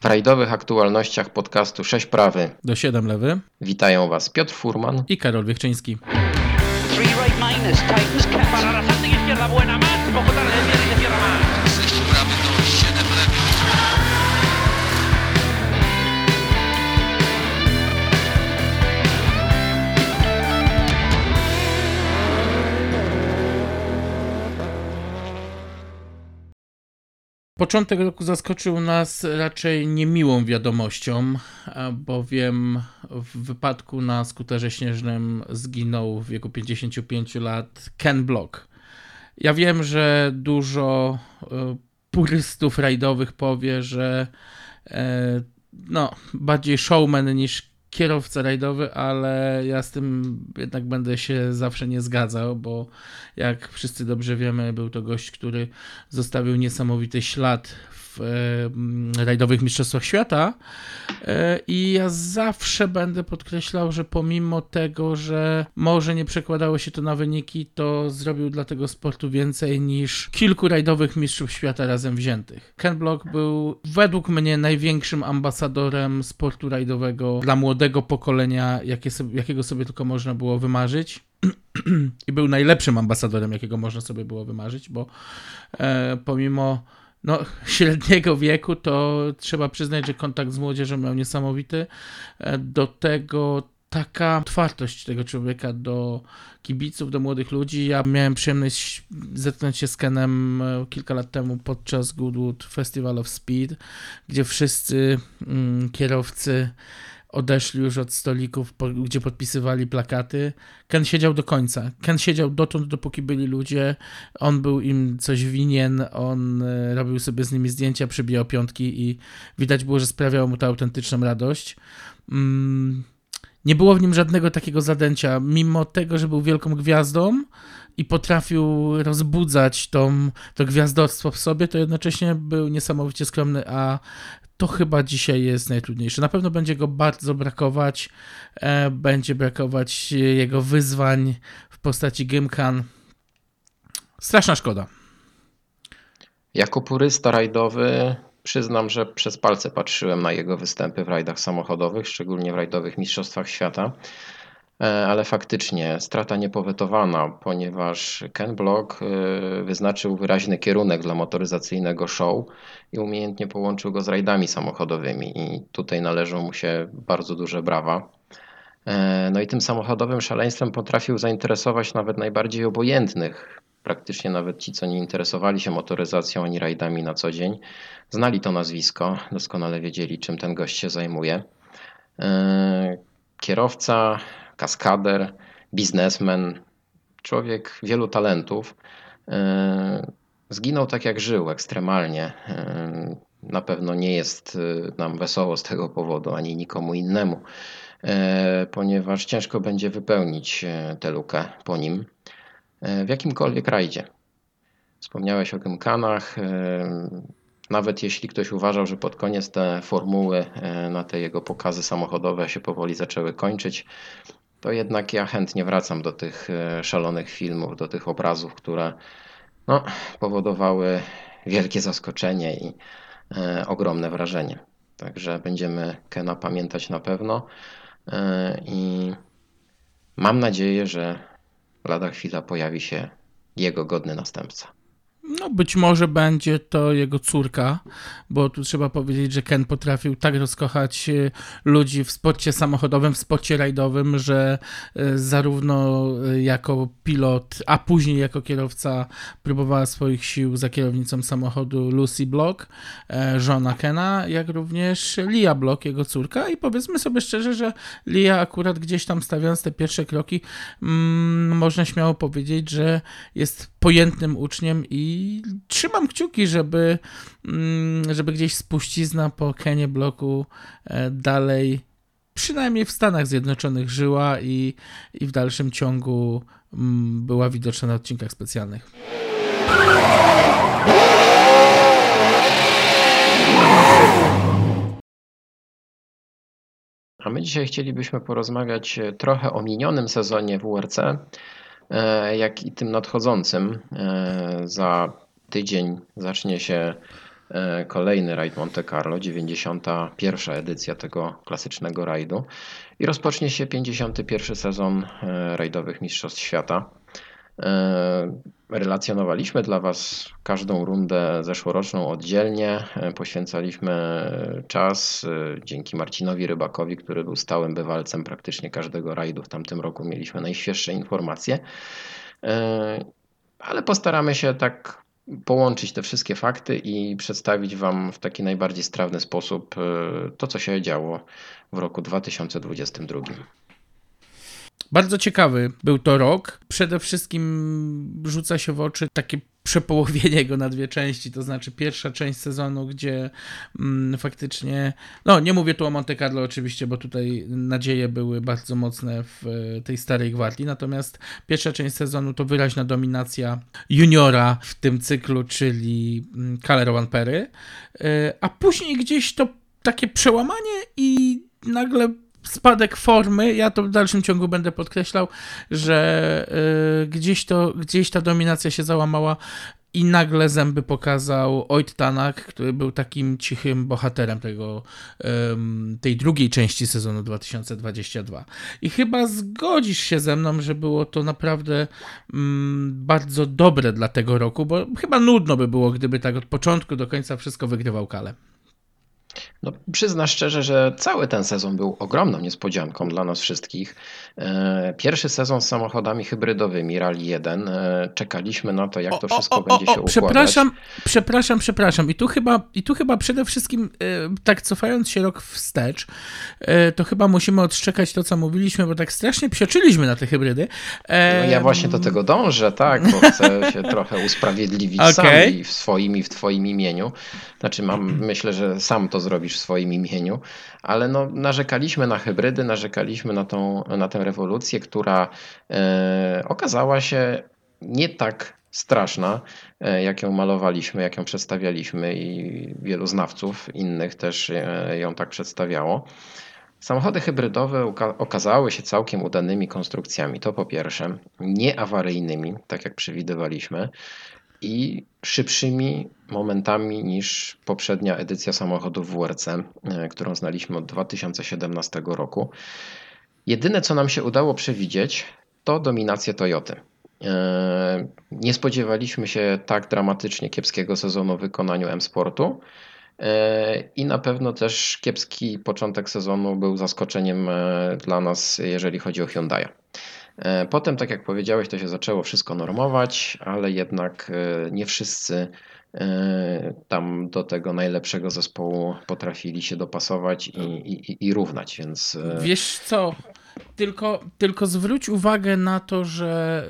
W rajdowych aktualnościach podcastu 6 prawy. Do 7 lewy. Witają Was Piotr Furman. I Karol Wiechczyński. Three right minus, Titans Początek roku zaskoczył nas raczej niemiłą wiadomością, bowiem w wypadku na skuterze śnieżnym zginął w wieku 55 lat Ken Block. Ja wiem, że dużo e, purystów rajdowych powie, że e, no, bardziej showman niż kierowca rajdowy, ale ja z tym jednak będę się zawsze nie zgadzał, bo jak wszyscy dobrze wiemy, był to gość, który zostawił niesamowity ślad e, rajdowych mistrzostwach świata e, i ja zawsze będę podkreślał, że pomimo tego, że może nie przekładało się to na wyniki, to zrobił dla tego sportu więcej niż kilku rajdowych mistrzów świata razem wziętych. Ken Block był według mnie największym ambasadorem sportu rajdowego dla młodego pokolenia, jakie sobie, jakiego sobie tylko można było wymarzyć i był najlepszym ambasadorem, jakiego można sobie było wymarzyć, bo e, pomimo no, średniego wieku, to trzeba przyznać, że kontakt z młodzieżą miał niesamowity. E, do tego taka otwartość tego człowieka do kibiców, do młodych ludzi. Ja miałem przyjemność zetknąć się z Kenem e, kilka lat temu podczas Goodwood Festival of Speed, gdzie wszyscy mm, kierowcy odeszli już od stolików, po, gdzie podpisywali plakaty. Ken siedział do końca. Ken siedział dotąd, dopóki byli ludzie. On był im coś winien, on e, robił sobie z nimi zdjęcia, przybijał piątki i widać było, że sprawiało mu to autentyczną radość. Mm, nie było w nim żadnego takiego zadęcia, mimo tego, że był wielką gwiazdą i potrafił rozbudzać tą, to gwiazdorstwo w sobie, to jednocześnie był niesamowicie skromny, a to chyba dzisiaj jest najtrudniejsze. Na pewno będzie go bardzo brakować. E, będzie brakować jego wyzwań w postaci Gymkan. Straszna szkoda. Jako purysta rajdowy przyznam, że przez palce patrzyłem na jego występy w rajdach samochodowych, szczególnie w rajdowych mistrzostwach świata. E, ale faktycznie strata niepowetowana, ponieważ Ken Block e, wyznaczył wyraźny kierunek dla motoryzacyjnego show i umiejętnie połączył go z rajdami samochodowymi i tutaj należą mu się bardzo duże brawa. E, no i tym samochodowym szaleństwem potrafił zainteresować nawet najbardziej obojętnych. Praktycznie nawet ci, co nie interesowali się motoryzacją ani rajdami na co dzień, znali to nazwisko, doskonale wiedzieli, czym ten gość się zajmuje. Kierowca kaskader, biznesmen, człowiek wielu talentów. E, zginął tak jak żył, ekstremalnie. E, na pewno nie jest e, nam wesoło z tego powodu, ani nikomu innemu, ponieważ ciężko będzie wypełnić tę lukę po nim w jakimkolwiek rajdzie. Wspomniałeś o Gymkanach. Nawet jeśli ktoś uważał, że pod koniec te formuły na te jego pokazy samochodowe się powoli zaczęły kończyć, to jednak ja chętnie wracam do tych e, szalonych filmów, do tych obrazów, które no, powodowały wielkie zaskoczenie i e, ogromne wrażenie. Także będziemy Kena pamiętać na pewno e, i mam nadzieję, że lada chwila pojawi się jego godny następca. No, być może będzie to jego córka, bo tu trzeba powiedzieć, że Ken potrafił tak rozkochać e, ludzi w sporcie samochodowym, w sporcie rajdowym, że e, zarówno e, jako pilot, a później jako kierowca próbowała swoich sił za kierownicą samochodu Lucy Block, żona Kena, jak również Lia Block, jego córka. I powiedzmy sobie szczerze, że Lia akurat gdzieś tam stawiając te pierwsze kroki, mm, można śmiało powiedzieć, że jest pojętnym uczniem i trzymam kciuki, żeby, mm, żeby gdzieś spuścizna po Kenie bloku e, dalej przynajmniej w Stanach Zjednoczonych żyła i, i w dalszym ciągu mm, była widoczna na odcinkach specjalnych. A my dzisiaj chcielibyśmy porozmawiać trochę o minionym sezonie WRC, E, jak i tym nadchodzącym. E, za tydzień zacznie się e, kolejny rajd Monte Carlo, 91. edycja tego klasycznego rajdu i rozpocznie się 51. sezon e, rajdowych Mistrzostw Świata. E, relacjonowaliśmy dla Was każdą rundę zeszłoroczną oddzielnie. E, Poświęcaliśmy czas e, dzięki Marcinowi Rybakowi, który był stałym bywalcem praktycznie każdego rajdu. W tamtym roku mieliśmy najświeższe informacje. Ale postaramy się tak połączyć te wszystkie fakty i przedstawić Wam w taki najbardziej strawny sposób to, co się działo w roku 2022. Bardzo ciekawy był to rok. Przede wszystkim rzuca się w oczy takie przepołowienie go na dwie części, to znaczy pierwsza część sezonu, gdzie mm, faktycznie, no nie mówię tu o Monte Carlo oczywiście, bo tutaj nadzieje były bardzo mocne w e, tej starej gwardii, natomiast pierwsza część sezonu to wyraźna dominacja juniora w tym cyklu, czyli mm, Calero Perry, e, a później gdzieś to takie przełamanie i nagle spadek formy, ja to w dalszym ciągu będę podkreślał, że y, gdzieś, to, gdzieś ta dominacja się załamała i nagle zęby pokazał Oit Tanak, który był takim cichym bohaterem tego, ym, tej drugiej części sezonu 2022. I chyba zgodzisz się ze mną, że było to naprawdę mm, bardzo dobre dla tego roku, bo chyba nudno by było, gdyby tak od początku do końca wszystko wygrywał Kale. No, przyznam szczerze, że cały ten sezon był ogromną niespodzianką dla nas wszystkich. E, Pierwszy sezon z samochodami hybrydowymi Rally 1. e, Czekaliśmy na to, jak to wszystko będzie się układać. Przepraszam, przepraszam, przepraszam. I tu chyba, i tu chyba przede wszystkim, e, tak cofając się rok wstecz, to chyba musimy odszczekać to, co mówiliśmy, bo tak strasznie psioczyliśmy na te hybrydy. No ja właśnie do tego dążę, tak, bo chcę się trochę usprawiedliwić Okej. sam i w swoim i w twoim imieniu. Znaczy mam, myślę, że sam to zrobisz w swoim imieniu, ale no, narzekaliśmy na hybrydy, narzekaliśmy na, tą, na tę rewolucję, która e, okazała się nie tak straszna, e, jak ją malowaliśmy, jak ją przedstawialiśmy i wielu znawców innych też e, ją tak przedstawiało. Samochody hybrydowe okazały się całkiem udanymi konstrukcjami. To po pierwsze, nieawaryjnymi, tak jak przewidywaliśmy, i szybszymi momentami niż poprzednia edycja samochodów WRC, e, którą znaliśmy od 2017 roku. Jedyne, co nam się udało przewidzieć, to dominacja Toyoty. E, Nie spodziewaliśmy się tak dramatycznie kiepskiego sezonu w wykonaniu M-Sportu. E, I na pewno też kiepski początek sezonu był zaskoczeniem dla nas, jeżeli chodzi o Hyundai. E, Potem, tak jak powiedziałeś, to się zaczęło wszystko normować, ale jednak e, nie wszyscy e, tam do tego najlepszego zespołu potrafili się dopasować i, i, i równać, więc Wiesz co, tylko, tylko zwróć uwagę na to, że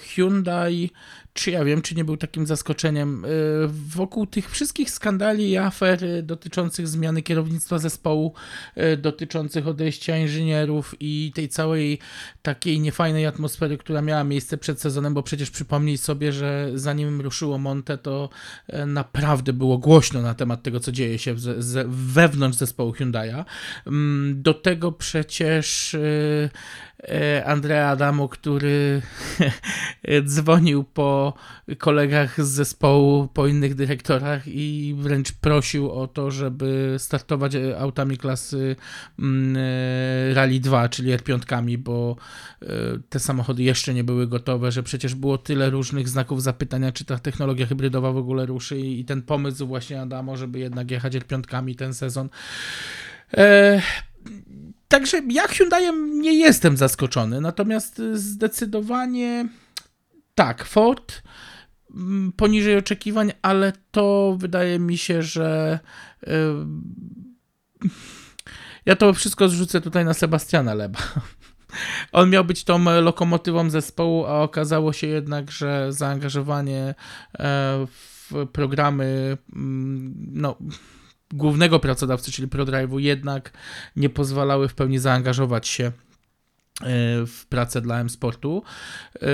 Hyundai, czy ja wiem, czy nie był takim zaskoczeniem, y, wokół tych wszystkich skandali i afer y, dotyczących zmiany kierownictwa zespołu, y, dotyczących odejścia inżynierów i tej całej takiej niefajnej atmosfery, która miała miejsce przed sezonem, bo przecież przypomnij sobie, że zanim ruszyło Monte, to naprawdę było głośno na temat tego, co dzieje się wewnątrz zespołu Hyundai'a. Mm, Do tego przecież Andrea Adamo, który dzwonił po kolegach z zespołu, po innych dyrektorach i wręcz prosił o to, żeby startować e, autami klasy mm, e, Rally 2, czyli R5, bo e, te samochody jeszcze nie były gotowe, że przecież było tyle różnych znaków zapytania, czy ta technologia hybrydowa w ogóle ruszy i ten pomysł właśnie Adamo, żeby jednak jechać R5 ten sezon. Także ja Hyundaiem nie jestem zaskoczony, natomiast zdecydowanie tak, Ford mm, poniżej oczekiwań, ale to wydaje mi się, że ja to wszystko zrzucę tutaj na Sebastiana Leba. On miał być tą lokomotywą zespołu, a okazało się jednak, że zaangażowanie e, w programy mm, no, głównego pracodawcy, czyli ProDrive'u, jednak nie pozwalały w pełni zaangażować się w pracę dla M-Sportu. E,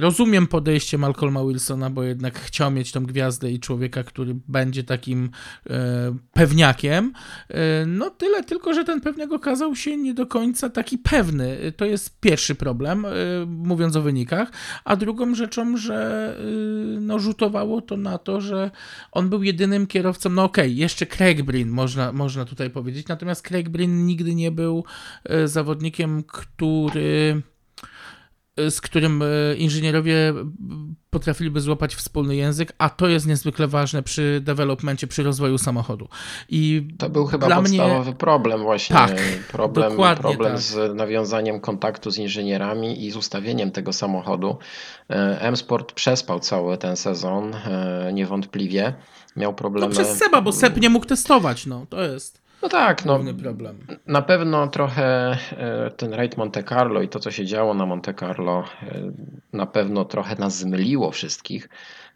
Rozumiem podejście Malcolma Wilsona, bo jednak chciał mieć tą gwiazdę i człowieka, który będzie takim e, pewniakiem. E, No tyle tylko, że ten pewniak okazał się nie do końca taki pewny. To jest pierwszy problem, e, mówiąc o wynikach. A drugą rzeczą, że e, no, rzutowało to na to, że on był jedynym kierowcą, no okej, jeszcze Craig Breen można, można tutaj powiedzieć, natomiast Craig Breen nigdy nie był e, zawodnikiem, który e, z którym e, inżynierowie potrafiliby złapać wspólny język, a to jest niezwykle ważne przy developmencie, przy rozwoju samochodu. I To był chyba dla mnie podstawowy problem właśnie. Tak, problem problem tak. z nawiązaniem kontaktu z inżynierami i z ustawieniem tego samochodu. E, M-Sport przespał cały ten sezon, niewątpliwie. Miał no problemy. przez Seba, bo Seb nie mógł testować, no to jest No tak, no, problem. na pewno trochę e, ten rajd Monte Carlo i to, co się działo na Monte Carlo, e, na pewno trochę nas zmyliło wszystkich,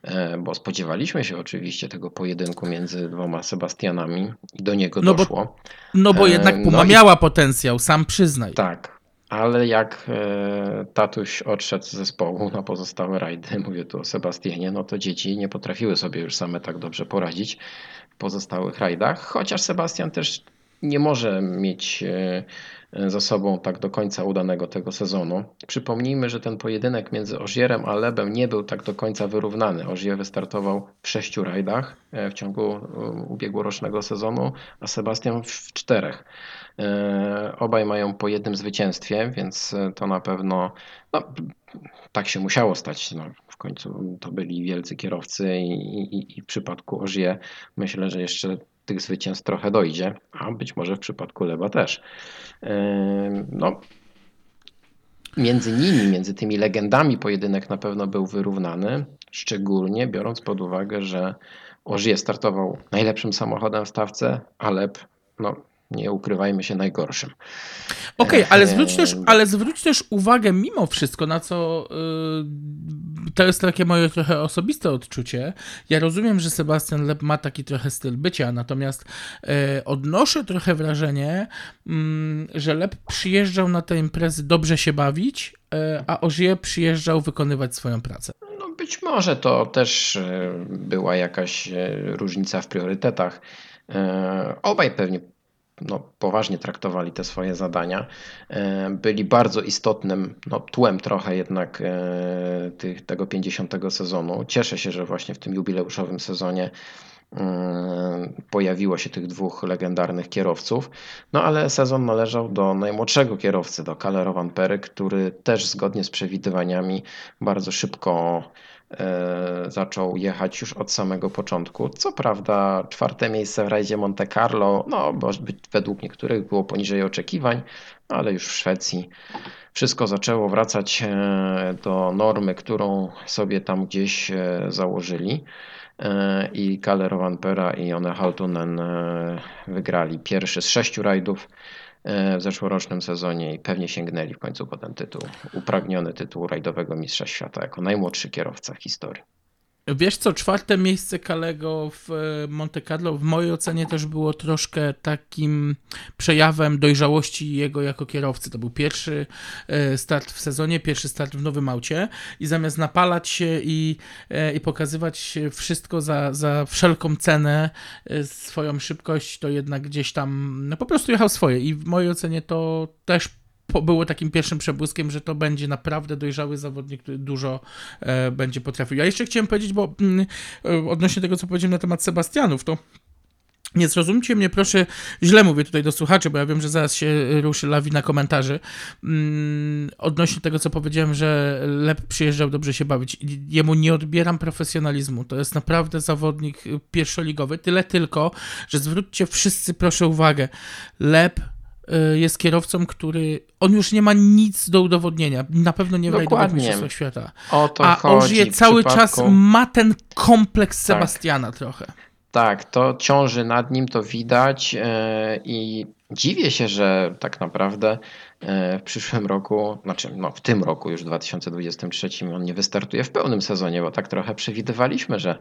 e, bo spodziewaliśmy się oczywiście tego pojedynku między dwoma Sebastianami i do niego No bo- doszło. No bo jednak no Puma i- miała potencjał, sam przyznaj. Tak, ale jak tatuś odszedł z zespołu na pozostałe rajdy, mówię tu o Sebastianie, no to dzieci nie potrafiły sobie już same tak dobrze poradzić pozostałych rajdach, chociaż Sebastian też nie może mieć e, za sobą tak do końca udanego tego sezonu. Przypomnijmy, że ten pojedynek między Ożierem a Lebem nie był tak do końca wyrównany. Ożier wystartował w sześciu rajdach e, w ciągu e, ubiegłorocznego sezonu, a Sebastian w czterech. Obaj mają po jednym zwycięstwie, więc to na pewno no, tak się musiało stać. No, w końcu to byli wielcy kierowcy i, i, i w przypadku Ożie myślę, że jeszcze tych zwycięstw trochę dojdzie, a być może w przypadku Leba też. No, między nimi, między tymi legendami pojedynek na pewno był wyrównany, szczególnie biorąc pod uwagę, że Ożie startował najlepszym samochodem w stawce, a Leb, no nie ukrywajmy się, najgorszym. Okej, ale zwróć Eee. też, ale zwróć też uwagę mimo wszystko, na co yy, to jest takie moje trochę osobiste odczucie. Ja rozumiem, że Sebastian Leb ma taki trochę styl bycia, natomiast yy, odnoszę trochę wrażenie, mm, że Leb przyjeżdżał na te imprezy dobrze się bawić, yy, a Ogier przyjeżdżał wykonywać swoją pracę. No być może to też e, była jakaś e, różnica w priorytetach. Obaj pewnie no, poważnie traktowali te swoje zadania. E, Byli bardzo istotnym no, tłem trochę jednak e, tych, tego 50 sezonu. Cieszę się, że właśnie w tym jubileuszowym sezonie e, pojawiło się tych dwóch legendarnych kierowców. No ale sezon należał do najmłodszego kierowcy, do Kalle Rovanpery, który też zgodnie z przewidywaniami bardzo szybko zaczął jechać już od samego początku. Co prawda czwarte miejsce w rajdzie Monte Carlo, no bo według niektórych było poniżej oczekiwań, ale już w Szwecji wszystko zaczęło wracać e, do normy, którą sobie tam gdzieś e, założyli. E, I Kalle Rovanpera i One Haltunen e, wygrali pierwszy z sześciu rajdów e, w zeszłorocznym sezonie i pewnie sięgnęli w końcu po ten tytuł, upragniony tytuł rajdowego mistrza świata jako najmłodszy kierowca w historii. Wiesz co, czwarte miejsce Kalego w e, Monte Carlo w mojej ocenie też było troszkę takim przejawem dojrzałości jego jako kierowcy. To był pierwszy e, start w sezonie, pierwszy start w nowym aucie i zamiast napalać się i, e, i pokazywać wszystko za, za wszelką cenę, swoją szybkość, to jednak gdzieś tam no, po prostu jechał swoje i w mojej ocenie to też było takim pierwszym przebłyskiem, że to będzie naprawdę dojrzały zawodnik, który dużo e, będzie potrafił. Ja jeszcze chciałem powiedzieć, bo mm, e, odnośnie tego, co powiedziałem na temat Sebastianów, to nie zrozumcie mnie, proszę, źle mówię tutaj do słuchaczy, bo ja wiem, że zaraz się ruszy lawina komentarzy. Mm, odnośnie tego, co powiedziałem, że Lep przyjeżdżał dobrze się bawić. Jemu nie odbieram profesjonalizmu. To jest naprawdę zawodnik y, pierwszoligowy. Tyle tylko, że zwróćcie wszyscy proszę uwagę. Lep jest kierowcą, który on już nie ma nic do udowodnienia. Na pewno nie w rajdowych Dokładnie. mistrzostwach świata. O to A chodzi. Ożie cały przypadku- czas ma ten kompleks Tak. Sebastiana trochę. Tak, to ciąży nad nim, to widać e, i dziwię się, że tak naprawdę w przyszłym roku, znaczy no w tym roku już w 2023 on nie wystartuje w pełnym sezonie, bo tak trochę przewidywaliśmy, że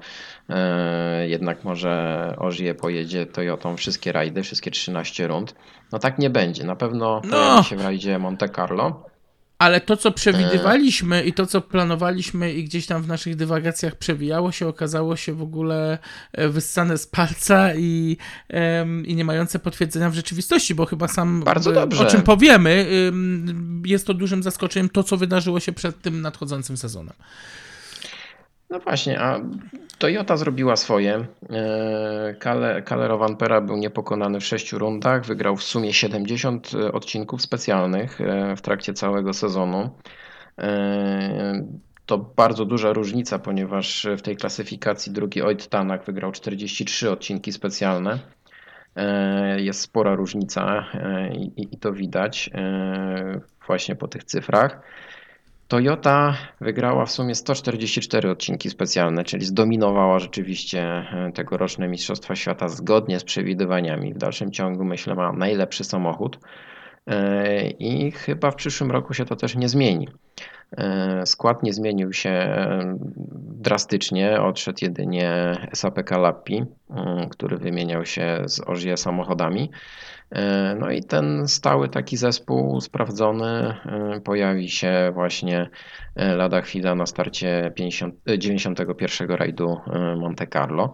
e, jednak może Ożie pojedzie Toyotą wszystkie rajdy, wszystkie 13 rund. No tak nie będzie. Na pewno No. pojawi się w rajdzie Monte Carlo. Ale to, co przewidywaliśmy i to, co planowaliśmy i gdzieś tam w naszych dywagacjach przewijało się, okazało się w ogóle e, wyssane z palca i, i nie mające potwierdzenia w rzeczywistości, bo chyba sam Bardzo e, dobrze. o czym powiemy, jest to dużym zaskoczeniem to, co wydarzyło się przed tym nadchodzącym sezonem. No właśnie, a Toyota zrobiła swoje. E, Kalle Rovanpera był niepokonany w sześciu rundach, wygrał w sumie 70 odcinków specjalnych e, w trakcie całego sezonu. E, To bardzo duża różnica, ponieważ w tej klasyfikacji drugi Oit Tanak wygrał 43 odcinki specjalne. E, Jest spora różnica e, i, to widać e, właśnie po tych cyfrach. Toyota wygrała w sumie 144 odcinki specjalne, czyli zdominowała rzeczywiście e, tegoroczne Mistrzostwa Świata zgodnie z przewidywaniami. W dalszym ciągu myślę ma najlepszy samochód e, i chyba w przyszłym roku się to też nie zmieni. E, Skład nie zmienił się drastycznie, odszedł jedynie SAPK Lappi, mm, który wymieniał się z Ożie samochodami. E, No i ten stały taki zespół sprawdzony e, pojawi się właśnie e, lada chwila na starcie 50, e, 91 rajdu Monte Carlo.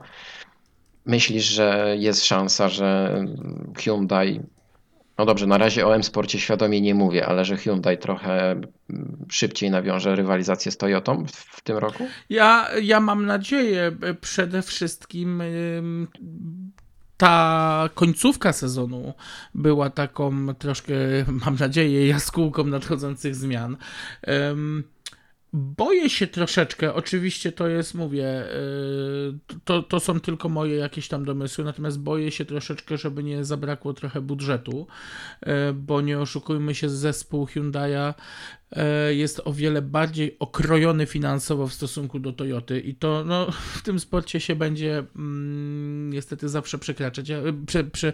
Myślisz, że jest szansa, że Hyundai, no dobrze, na razie o M-Sporcie świadomie nie mówię, ale że Hyundai trochę szybciej nawiąże rywalizację z Toyotą w, tym roku? Ja, ja mam nadzieję przede wszystkim ta końcówka sezonu była taką troszkę, mam nadzieję, jaskółką nadchodzących zmian. Ym, Boję się troszeczkę, oczywiście to jest, mówię, yy, to, to są tylko moje jakieś tam domysły, natomiast boję się troszeczkę, żeby nie zabrakło trochę budżetu, yy, bo nie oszukujmy się, zespół Hyundai'a yy, jest o wiele bardziej okrojony finansowo w stosunku do Toyoty i to no, w tym sporcie się będzie mm, niestety zawsze przekraczać. Prze, prze,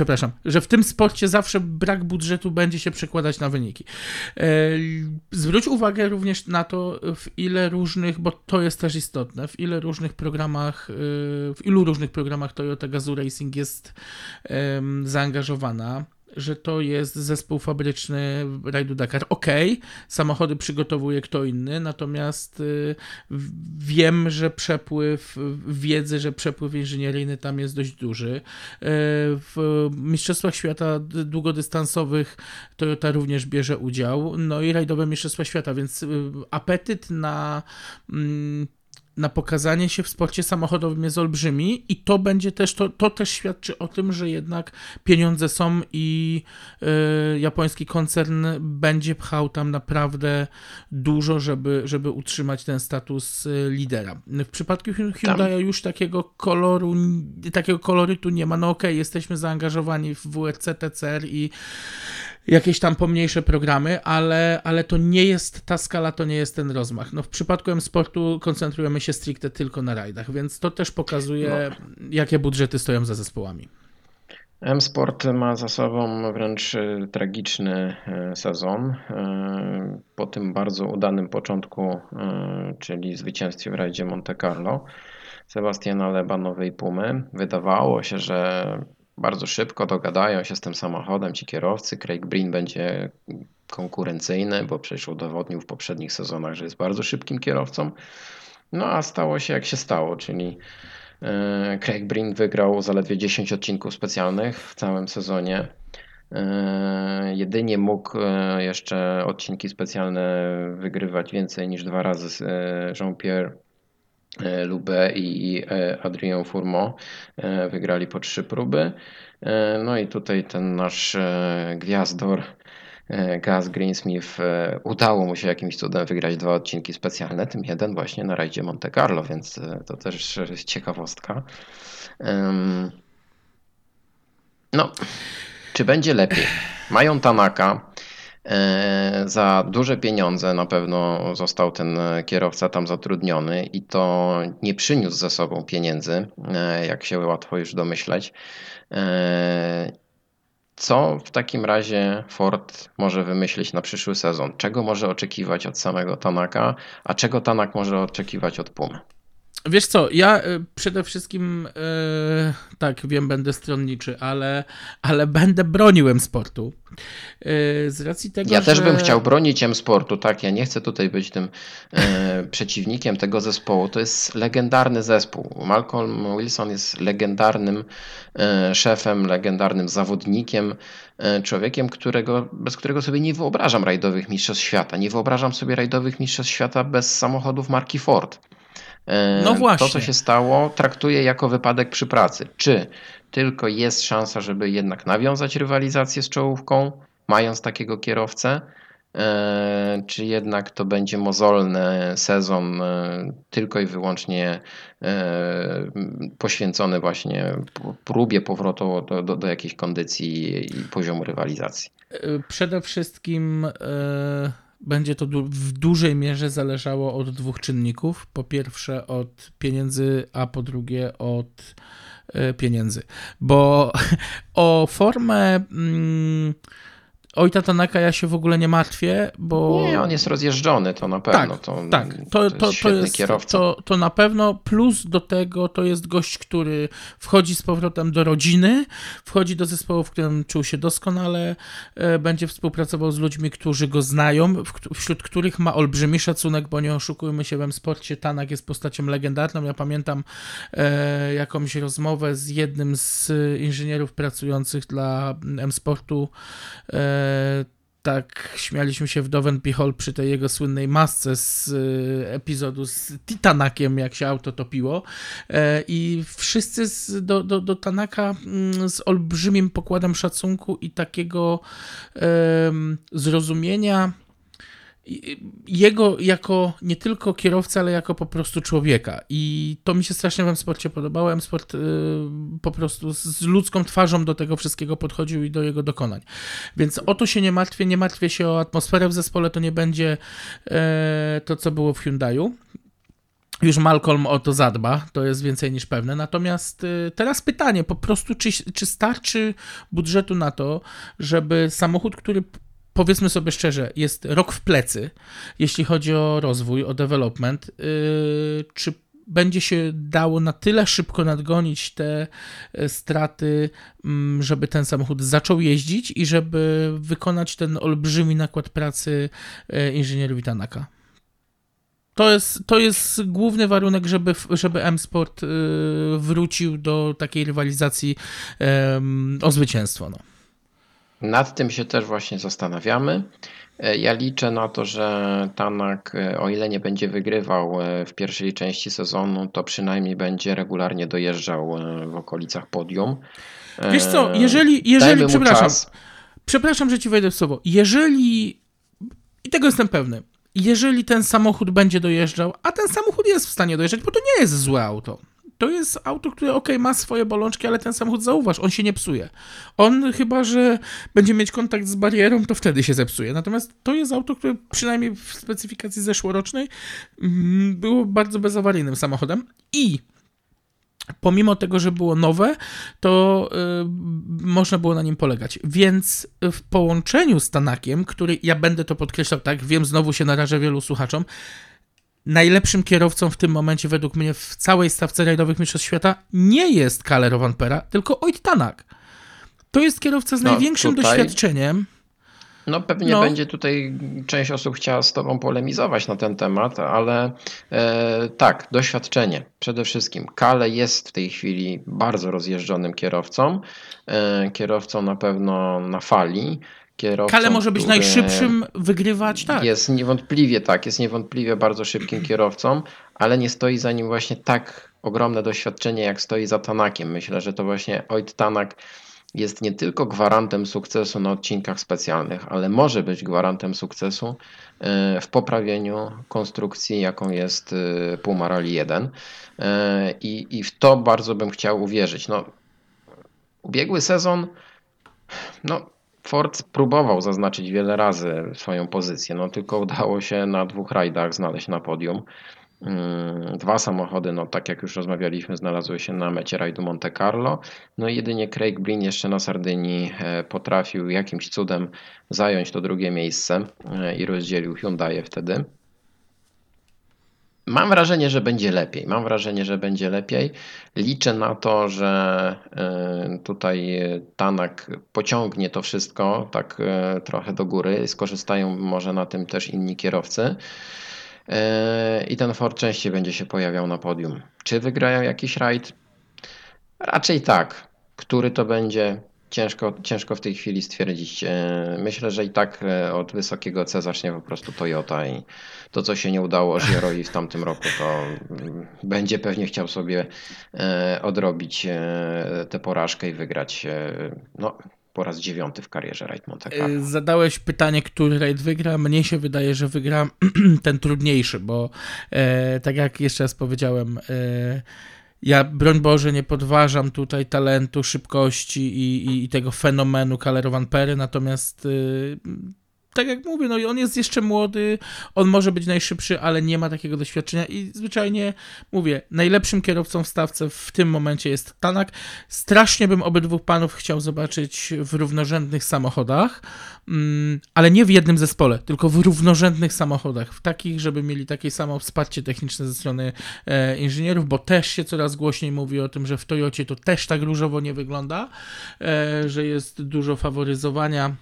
przepraszam, że w tym sporcie zawsze brak budżetu będzie się przekładać na wyniki. E, Zwróć uwagę również na to, w ile różnych, bo to jest też istotne, w ile różnych programach, y, w ilu różnych programach Toyota Gazoo Racing jest zaangażowana że to jest zespół fabryczny rajdu Dakar. Okej, samochody przygotowuje kto inny, natomiast y, wiem, że przepływ wiedzy, że przepływ inżynieryjny tam jest dość duży. Y, W Mistrzostwach Świata długodystansowych Toyota również bierze udział, no i rajdowe Mistrzostwa Świata, więc y, apetyt na mm, na pokazanie się w sporcie samochodowym jest olbrzymi i to będzie też, to, to też świadczy o tym, że jednak pieniądze są i y, japoński koncern będzie pchał tam naprawdę dużo, żeby, żeby utrzymać ten status y, lidera. W przypadku Hy- Hyundai już takiego koloru, takiego kolorytu nie ma. No okej, jesteśmy zaangażowani w WRC, TCR i jakieś tam pomniejsze programy, ale, ale to nie jest ta skala, to nie jest ten rozmach. No w przypadku M-Sportu koncentrujemy się stricte tylko na rajdach, więc to też pokazuje, jakie budżety stoją za zespołami. M-Sport ma za sobą wręcz e, tragiczny e, sezon. E, Po tym bardzo udanym początku, czyli zwycięstwie w rajdzie Monte Carlo, Sebastiana Leba Nowej Pumy, wydawało się, że bardzo szybko dogadają się z tym samochodem ci kierowcy. Craig Breen będzie konkurencyjny, bo przecież udowodnił w poprzednich sezonach, że jest bardzo szybkim kierowcą. No a stało się jak się stało, czyli e, Craig Breen wygrał zaledwie 10 odcinków specjalnych w całym sezonie. E, Jedynie mógł e, jeszcze odcinki specjalne wygrywać więcej niż dwa razy Jean-Pierre e, Lubé i e, Adrien Fourmont. E, Wygrali po trzy próby. No i tutaj ten nasz gwiazdor Gaz Greensmith udało mu się jakimś cudem wygrać dwa odcinki specjalne, tym jeden właśnie na rajdzie Monte Carlo, więc to też ciekawostka. No, czy będzie lepiej? Mają Tanaka. E, Za duże pieniądze na pewno został ten e, kierowca tam zatrudniony i to nie przyniósł ze sobą pieniędzy, e, jak się łatwo już domyśleć. Co w takim razie Ford może wymyślić na przyszły sezon? Czego może oczekiwać od samego Tanaka, a czego Tanak może oczekiwać od Pumy? Wiesz co, ja y, przede wszystkim y, tak wiem, będę stronniczy, ale, ale będę bronił sportu. Y, z racji tego, Ja też że... bym chciał bronić M-Sportu, tak, ja nie chcę tutaj być tym e, przeciwnikiem tego zespołu. To jest legendarny zespół. Malcolm Wilson jest legendarnym e, szefem, legendarnym zawodnikiem, e, człowiekiem, którego, bez którego sobie nie wyobrażam rajdowych mistrzostw świata. Nie wyobrażam sobie rajdowych mistrzostw świata bez samochodów marki Ford. E, No właśnie. To, co się stało, traktuję jako wypadek przy pracy. Czy tylko jest szansa, żeby jednak nawiązać rywalizację z czołówką, mając takiego kierowcę? E, Czy jednak to będzie mozolny sezon e, tylko i wyłącznie poświęcony właśnie próbie powrotu do, do, do jakiejś kondycji i poziomu rywalizacji? Przede wszystkim y, będzie to w dużej mierze zależało od dwóch czynników. Po pierwsze od pieniędzy, a po drugie od y, pieniędzy. Bo o formę mm, Ojta Tanaka ja się w ogóle nie martwię, bo... Nie, on jest rozjeżdżony, to na pewno. Tak, to, tak. To, to, to, jest świetny jest, kierowca. to, to na pewno. Plus do tego to jest gość, który wchodzi z powrotem do rodziny, wchodzi do zespołu, w którym czuł się doskonale, e, będzie współpracował z ludźmi, którzy go znają, wśród których ma olbrzymi szacunek, bo nie oszukujmy się, w M-Sporcie Tanak jest postacią legendarną. Ja pamiętam e, jakąś rozmowę z jednym z inżynierów pracujących dla M-Sportu. E, tak śmialiśmy się w Doven Hall przy tej jego słynnej masce z y, epizodu z Titanakiem, jak się auto topiło. E, I wszyscy z, do, do, do Tanaka mm, z olbrzymim pokładem szacunku i takiego zrozumienia jego jako nie tylko kierowca, ale jako po prostu człowieka. I to mi się strasznie w M-Sporcie podobało. M-Sport y, po prostu z- z ludzką twarzą do tego wszystkiego podchodził i do jego dokonań. Więc o to się nie martwię. Nie martwię się o atmosferę w zespole. To nie będzie e, to, co było w Hyundaiu. Już Malcolm o to zadba, to jest więcej niż pewne. Natomiast y, teraz pytanie, po prostu, czy, czy starczy budżetu na to, żeby samochód, który powiedzmy sobie szczerze, jest rok w plecy, jeśli chodzi o rozwój, o development, yy, czy będzie się dało na tyle szybko nadgonić te e, straty, mm, żeby ten samochód zaczął jeździć i żeby wykonać ten olbrzymi nakład pracy e, inżynierowi Tanaka. To jest, to jest główny warunek, żeby, żeby M-Sport y, wrócił do takiej rywalizacji o zwycięstwo. No. Nad tym się też właśnie zastanawiamy. E, Ja liczę na to, że Tanak, e, o ile nie będzie wygrywał e, w pierwszej części sezonu, to przynajmniej będzie regularnie dojeżdżał w okolicach podium. Wiesz co, jeżeli, jeżeli przepraszam, czas. przepraszam, że ci wejdę w słowo, jeżeli, i tego jestem pewny, jeżeli ten samochód będzie dojeżdżał, a ten samochód jest w stanie dojeżdżać, bo to nie jest złe auto. To jest auto, które ok, ma swoje bolączki, ale ten samochód zauważ, on się nie psuje. On chyba, że będzie mieć kontakt z barierą, to wtedy się zepsuje. Natomiast to jest auto, które przynajmniej w specyfikacji zeszłorocznej mm, było bardzo bezawaryjnym samochodem i pomimo tego, że było nowe, to y, można było na nim polegać. Więc w połączeniu z Tanakiem, który ja będę to podkreślał, tak, wiem, znowu się narażę wielu słuchaczom, najlepszym kierowcą w tym momencie według mnie w całej stawce rajdowych mistrzostw świata nie jest Kalle Rovanpera, tylko Oit Tanak. To jest kierowca z No, największym tutaj- doświadczeniem. No pewnie No. będzie tutaj część osób chciała z Tobą polemizować na ten temat, ale e, tak, doświadczenie przede wszystkim. Kale jest w tej chwili bardzo rozjeżdżonym kierowcą, e, kierowcą na pewno na fali. Kierowcą, Kale może być najszybszym, wygrywać, tak. Jest niewątpliwie tak, jest niewątpliwie bardzo szybkim kierowcą, ale nie stoi za nim właśnie tak ogromne doświadczenie, jak stoi za Tanakiem. Myślę, że to właśnie Oit Tanak jest nie tylko gwarantem sukcesu na odcinkach specjalnych, ale może być gwarantem sukcesu e, w poprawieniu konstrukcji, jaką jest e, Puma Rally 1. E, I, I w to bardzo bym chciał uwierzyć. No, ubiegły sezon, no, Ford próbował zaznaczyć wiele razy swoją pozycję, no tylko udało się na dwóch rajdach znaleźć na podium. Mm, Dwa samochody, no tak jak już rozmawialiśmy, znalazły się na mecie rajdu Monte Carlo. No i jedynie Craig Blin jeszcze na Sardynii e, potrafił jakimś cudem zająć to drugie miejsce e, i rozdzielił Hyundai wtedy. Mam wrażenie, że będzie lepiej. Mam wrażenie, że będzie lepiej. Liczę na to, że e, tutaj Tanak pociągnie to wszystko tak e, trochę do góry. Skorzystają może na tym też inni kierowcy. E, I ten Ford częściej będzie się pojawiał na podium. Czy wygrają jakiś rajd? Raczej tak. Który to będzie? Ciężko, ciężko w tej chwili stwierdzić. E, Myślę, że i tak e, od wysokiego C zacznie po prostu Toyota i to, co się nie udało Gierowi w tamtym roku, to mm, będzie pewnie chciał sobie e, odrobić tę porażkę i wygrać no, po raz dziewiąty w karierze Rajd Monte Carlo. Zadałeś pytanie, który rajd wygra. Mnie się wydaje, że wygra ten trudniejszy, bo e, tak jak jeszcze raz powiedziałem, e, ja broń Boże nie podważam tutaj talentu, szybkości i, i, i tego fenomenu Calero Van Pery, natomiast y, tak jak mówię, no i on jest jeszcze młody, on może być najszybszy, ale nie ma takiego doświadczenia i zwyczajnie mówię, najlepszym kierowcą w stawce w tym momencie jest Tanak. Strasznie bym obydwu panów chciał zobaczyć w równorzędnych samochodach, mm, ale nie w jednym zespole, tylko w równorzędnych samochodach, w takich, żeby mieli takie samo wsparcie techniczne ze strony e, inżynierów, bo też się coraz głośniej mówi o tym, że w Toyocie to też tak różowo nie wygląda, e, że jest dużo faworyzowania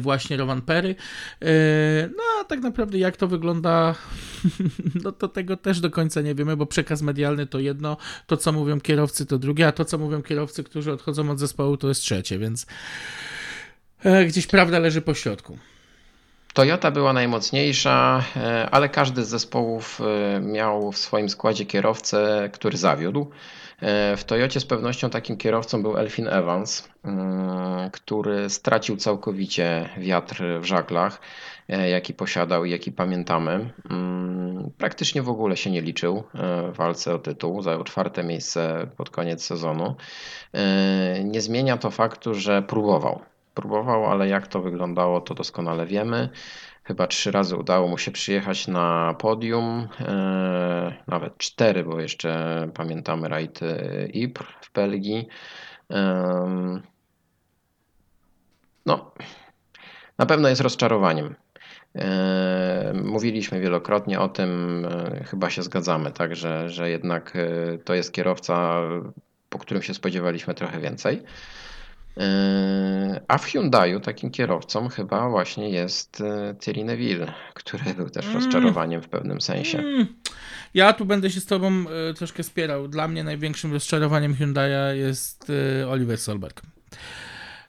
właśnie Rowan Perry. E, No a tak naprawdę jak to wygląda, no to tego też do końca nie wiemy, bo przekaz medialny to jedno, to co mówią kierowcy to drugie, a to co mówią kierowcy, którzy odchodzą od zespołu to jest trzecie, więc e, gdzieś prawda leży po środku. Toyota była najmocniejsza, e, ale każdy z zespołów e, miał w swoim składzie kierowcę, który zawiódł. E, W Toyocie z pewnością takim kierowcą był Elfin Evans, który stracił całkowicie wiatr w żaglach, jaki posiadał i jaki pamiętamy. Mm, Praktycznie w ogóle się nie liczył w walce o tytuł, zajął czwarte miejsce pod koniec sezonu. Nie zmienia to faktu, że próbował. Próbował, ale jak to wyglądało, to doskonale wiemy. Chyba trzy razy udało mu się przyjechać na podium, e, nawet cztery, bo jeszcze pamiętamy rajd Ypres w Belgii. No, na pewno jest rozczarowaniem. E, Mówiliśmy wielokrotnie o tym, e, chyba się zgadzamy, tak, że, że jednak to jest kierowca, po którym się spodziewaliśmy trochę więcej. Yy, A w Hyundaiu takim kierowcą chyba właśnie jest e, Thierry Neville, który był też rozczarowaniem w pewnym sensie. Mm. Ja tu będę się z tobą e, troszkę spierał. Dla mnie największym rozczarowaniem Hyundai'a jest e, Oliver Solberg.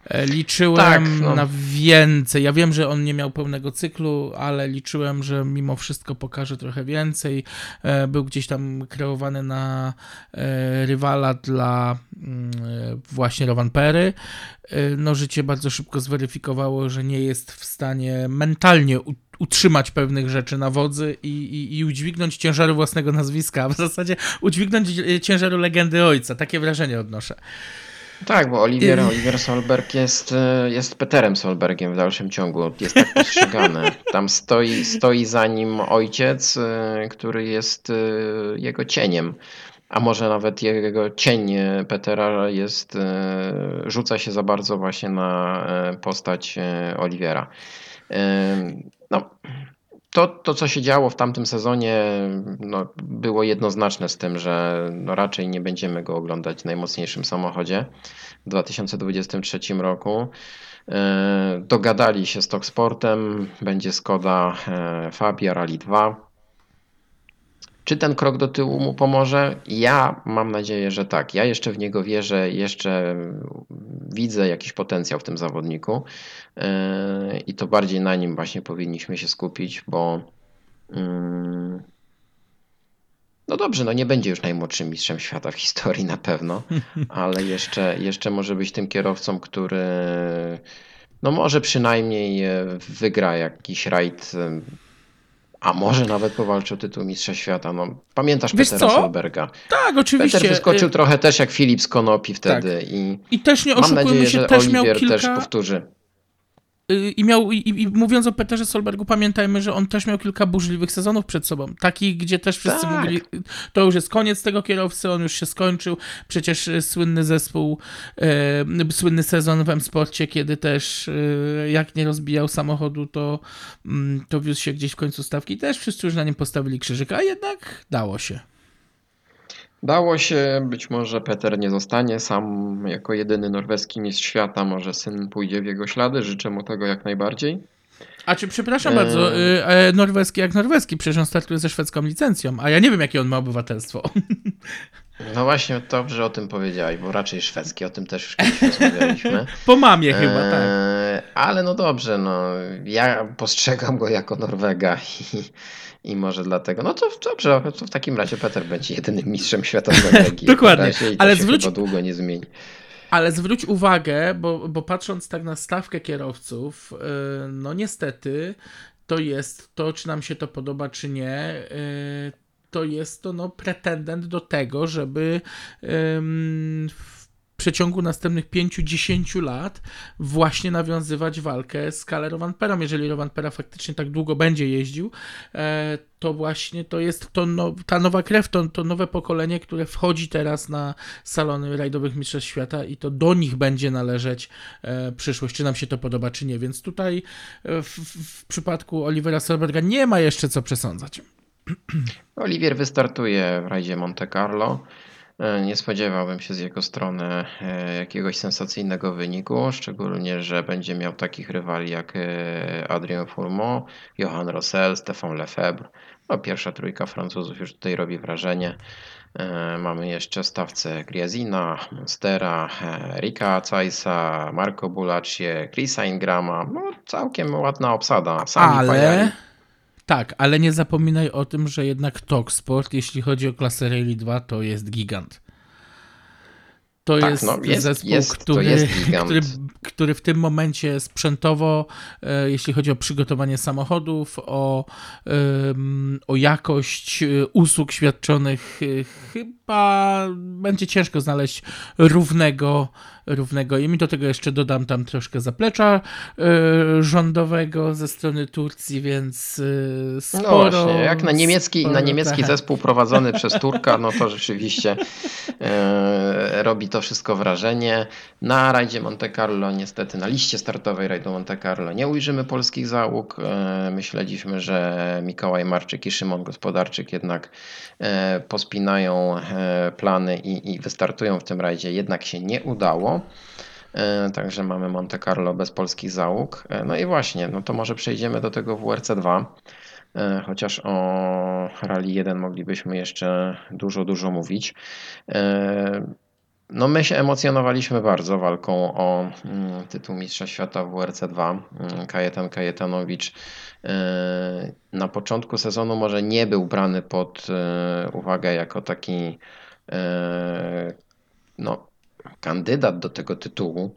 E, Liczyłem Tak, no. na więcej. Ja wiem, że on nie miał pełnego cyklu, ale liczyłem, że mimo wszystko pokaże trochę więcej. E, Był gdzieś tam kreowany na e, rywala dla mm, właśnie Rowan Pery. E, No, życie bardzo szybko zweryfikowało, że nie jest w stanie mentalnie utrzymać pewnych rzeczy na wodzy i, i, i udźwignąć ciężaru własnego nazwiska, a w zasadzie udźwignąć ciężaru legendy ojca. Takie wrażenie odnoszę. Tak, bo Oliver. Oliver Solberg jest, e, jest Peterem Solbergiem w dalszym ciągu. Jest tak postrzegany. Tam stoi, stoi za nim ojciec, e, który jest e, jego cieniem. A może nawet jego cień Petera jest, rzuca się za bardzo właśnie na postać Olivera. No, to, to, co się działo w tamtym sezonie, no, było jednoznaczne z tym, że no, raczej nie będziemy go oglądać w najmocniejszym samochodzie w 2023 roku. E, Dogadali się z Toksportem, będzie Skoda e, Fabia Rally 2. Czy ten krok do tyłu mu pomoże? Ja mam nadzieję, że tak. Ja jeszcze w niego wierzę, jeszcze widzę jakiś potencjał w tym zawodniku Yy, i to bardziej na nim właśnie powinniśmy się skupić, bo mm, no dobrze, no nie będzie już najmłodszym mistrzem świata w historii na pewno, ale jeszcze, jeszcze może być tym kierowcą, który no może przynajmniej e, wygra jakiś rajd, a może nawet powalczy o tytuł mistrza świata. No, pamiętasz Wiesz Petera co? Solberga? Tak, oczywiście. Peter wyskoczył Y, trochę też jak Filip z Konopi wtedy i I też nie mam oszukujmy nadzieję, się, że też miał Oliwier kilka... też powtórzy. I miał, i, i mówiąc o Peterze Solbergu, pamiętajmy, że on też miał kilka burzliwych sezonów przed sobą. Takich, gdzie też wszyscy Tak. mówili, to już jest koniec tego kierowcy, on już się skończył. Przecież y, słynny zespół, y, słynny sezon w M-Sporcie, kiedy też y, jak nie rozbijał samochodu, to, mm, to wiózł się gdzieś w końcu stawki. Też wszyscy już na nim postawili krzyżyk, a jednak dało się. Dało się, być może Peter nie zostanie sam jako jedyny norweski mistrz świata, może syn pójdzie w jego ślady, życzę mu tego jak najbardziej. A czy, przepraszam bardzo, y, e, norweski jak norweski, przecież on startuje ze szwedzką licencją, a ja nie wiem, jakie on ma obywatelstwo. No właśnie, dobrze o tym powiedziałeś, bo raczej szwedzki, o tym też już kiedyś rozmawialiśmy. Po mamie chyba, tak. Ale no dobrze, no ja postrzegam go jako Norwega i, i może dlatego, no to dobrze, to w takim razie Peter będzie jedynym mistrzem świata w Norwegii. Dokładnie, ale zwróć- długo nie zmieni. Ale zwróć uwagę, bo, bo patrząc tak na stawkę kierowców, y, no niestety to jest to, czy nam się to podoba, czy nie, y, to jest to no, pretendent do tego, żeby w przeciągu następnych 5-10 lat właśnie nawiązywać walkę z Kale Rovanperą. Jeżeli Rovanpera faktycznie tak długo będzie jeździł, e, to właśnie to jest to no, ta nowa krew, to, to nowe pokolenie, które wchodzi teraz na salony rajdowych mistrzostw świata i to do nich będzie należeć e, przyszłość, czy nam się to podoba, czy nie. Więc tutaj e, w, w przypadku Olivera Solberga nie ma jeszcze co przesądzać. Oliwier wystartuje w rajdzie Monte Carlo. E, Nie spodziewałbym się z jego strony e, jakiegoś sensacyjnego wyniku, szczególnie, że będzie miał takich rywali jak e, Adrien Fourmont, Johan Rossel, Stefan Lefebvre. No, pierwsza trójka Francuzów już tutaj robi wrażenie. Mamy jeszcze stawcę Griazina, Monstera, Rika Caisa, Marco Bulaccie, Chrisa Ingrama. No, całkiem ładna obsada. Sami. Ale tak, ale nie zapominaj o tym, że jednak Talksport, jeśli chodzi o klasę Rally 2, to jest gigant. To Tak, jest, no, jest- zespół, jest- który, jest który, który w tym momencie sprzętowo, e, jeśli chodzi o przygotowanie samochodów, o, em, o jakość e, usług świadczonych, e, chyba będzie ciężko znaleźć równego, równego. I mi do tego jeszcze dodam tam troszkę zaplecza e, rządowego ze strony Turcji, więc e, No sporo. właśnie, jak na niemiecki, sporo na niemiecki tak. zespół prowadzony przez Turka, no to rzeczywiście e, robi to wszystko wrażenie. Na rajdzie Monte Carlo, niestety na liście startowej rajdu Monte Carlo nie ujrzymy polskich załóg. E, myśleliśmy, że Mikołaj Marczyk i Szymon Gospodarczyk jednak pospinają plany i, i wystartują w tym rajdzie. Jednak się nie udało. E, Także mamy Monte Carlo bez polskich załóg. E, No i właśnie, no to może przejdziemy do tego WRC2. E, Chociaż o Rally 1 moglibyśmy jeszcze dużo, dużo mówić. No my się emocjonowaliśmy bardzo walką o mm, tytuł Mistrza Świata w WRC2. Mm, Kajetan Kajetanowicz e, na początku sezonu może nie był brany pod e, uwagę jako taki e, no, kandydat do tego tytułu.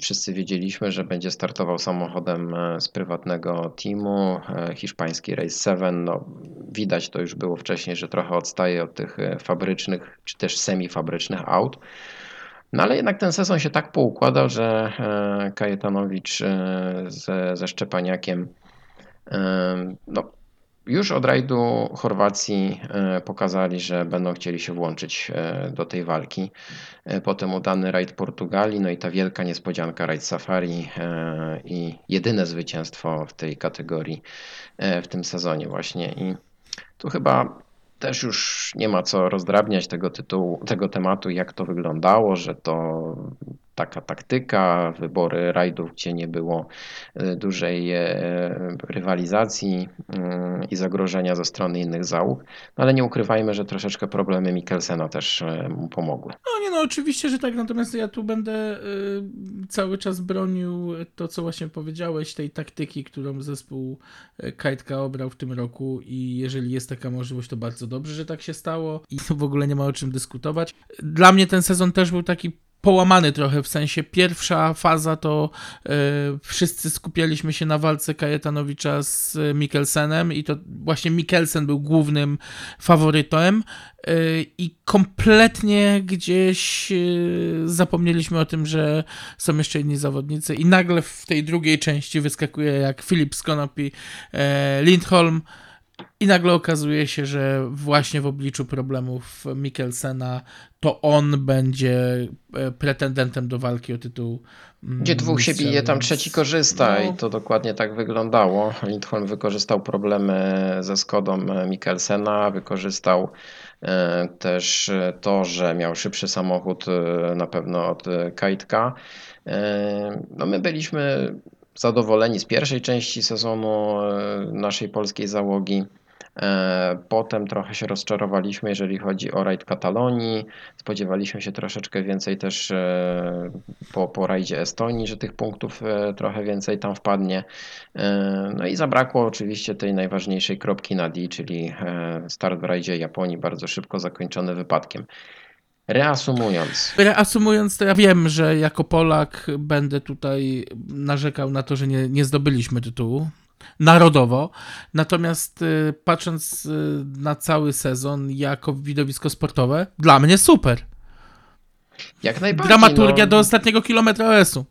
Wszyscy wiedzieliśmy, że będzie startował samochodem e, z prywatnego teamu, e, hiszpański Race 7. No, widać to już było wcześniej, że trochę odstaje od tych e, fabrycznych czy też semifabrycznych aut. No ale jednak ten sezon się tak poukładał, że Kajetanowicz ze, ze Szczepaniakiem no, już od rajdu Chorwacji e, pokazali, że będą chcieli się włączyć e, do tej walki. E, Potem udany rajd Portugalii, no i ta wielka niespodzianka rajd Safari i jedyne zwycięstwo w tej kategorii w tym sezonie właśnie. I tu chyba też już nie ma co rozdrabniać tego tytułu, tego tematu, jak to wyglądało, że to taka taktyka, wybory rajdów, gdzie nie było e, dużej e, rywalizacji mm, i zagrożenia ze strony innych załóg. No ale nie ukrywajmy, że troszeczkę problemy Mikkelsena też e, mu pomogły. No nie no, oczywiście, że tak, natomiast ja tu będę cały czas bronił to, co właśnie powiedziałeś, tej taktyki, którą zespół Kajtka obrał w tym roku i jeżeli jest taka możliwość, to bardzo dobrze, że tak się stało i w ogóle nie ma o czym dyskutować. Dla mnie ten sezon też był taki połamany trochę, w sensie pierwsza faza to e, wszyscy skupialiśmy się na walce Kajetanowicza z Mikkelsenem i to właśnie Mikkelsen był głównym faworytem e, i kompletnie gdzieś e, zapomnieliśmy o tym, że są jeszcze inni zawodnicy i nagle w tej drugiej części wyskakuje jak Filip Skonopi e, Lindholm i nagle okazuje się, że właśnie w obliczu problemów Mikkelsena to on będzie e, pretendentem do walki o tytuł. mm, Gdzie dwóch się bije, tam trzeci korzysta no. i to dokładnie tak wyglądało. Lindholm wykorzystał problemy ze Skodą Mikkelsena, wykorzystał e, też e, to, że miał szybszy samochód e, na pewno od e, Kajtka. E, No my byliśmy zadowoleni z pierwszej części sezonu e, naszej polskiej załogi. E, Potem trochę się rozczarowaliśmy, jeżeli chodzi o rajd Katalonii. Spodziewaliśmy się troszeczkę więcej też e, po, po rajdzie Estonii, że tych punktów trochę więcej tam wpadnie. No i zabrakło oczywiście tej najważniejszej kropki na D, czyli start w rajdzie Japonii, bardzo szybko zakończony wypadkiem. Reasumując, Reasumując, to ja wiem, że jako Polak będę tutaj narzekał na to, że nie, nie zdobyliśmy tytułu narodowo. Natomiast y, patrząc y, na cały sezon jako widowisko sportowe, dla mnie super. jak najbardziej. Dramaturgia no, do ostatniego kilometra OS-u.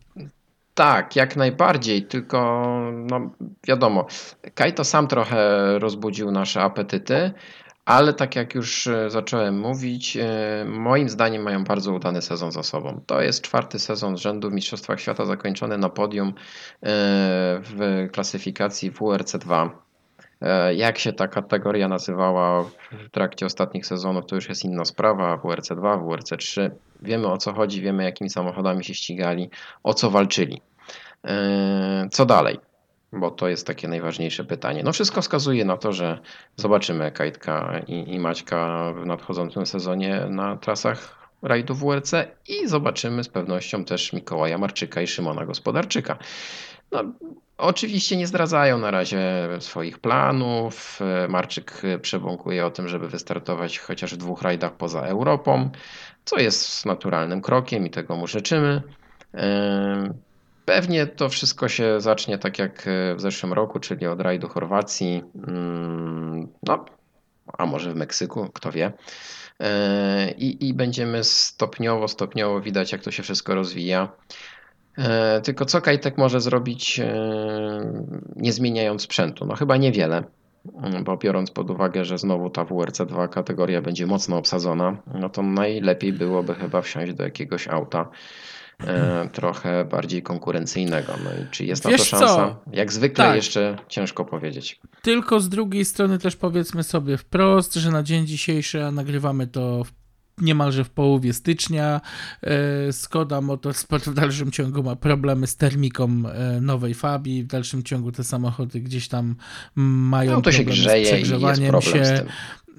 Tak, jak najbardziej, tylko no wiadomo, Kajto sam trochę rozbudził nasze apetyty, ale tak jak już e, zacząłem mówić, e, moim zdaniem mają bardzo udany sezon za sobą. To jest czwarty sezon z rzędu w Mistrzostwach Świata zakończony na podium e, w klasyfikacji WRC 2. E, Jak się ta kategoria nazywała w trakcie ostatnich sezonów, to już jest inna sprawa. WRC 2, WRC 3. Wiemy o co chodzi, wiemy jakimi samochodami się ścigali, o co walczyli. Co dalej? Bo to jest takie najważniejsze pytanie. No wszystko wskazuje na to, że zobaczymy Kajtka i, i Maćka w nadchodzącym sezonie na trasach rajdu WRC i zobaczymy z pewnością też Mikołaja Marczyka i Szymona Gospodarczyka. No, oczywiście nie zdradzają na razie swoich planów. Marczyk przebąkuje o tym, żeby wystartować chociaż w dwóch rajdach poza Europą, co jest naturalnym krokiem i tego mu życzymy. Pewnie to wszystko się zacznie tak jak w zeszłym roku, czyli od rajdu Chorwacji, mm, no, a może w Meksyku, kto wie. E, I, I będziemy stopniowo, stopniowo widać, jak to się wszystko rozwija. E, Tylko co Kajtek może zrobić, e, nie zmieniając sprzętu? No chyba niewiele, mm, bo biorąc pod uwagę, że znowu ta WRC2 kategoria będzie mocno obsadzona, no to najlepiej byłoby chyba wsiąść do jakiegoś auta e, trochę bardziej konkurencyjnego. No i czy jest na Wiesz to szansa? co? Jak zwykle Tak. jeszcze ciężko powiedzieć. Tylko z drugiej strony też powiedzmy sobie wprost, że na dzień dzisiejszy, a nagrywamy to w niemalże w połowie stycznia. e, Skoda Motorsport w dalszym ciągu ma problemy z termiką e, nowej Fabii. W dalszym ciągu te samochody gdzieś tam mają No to się z grzeje i jest przegrzewaniem problem się. z.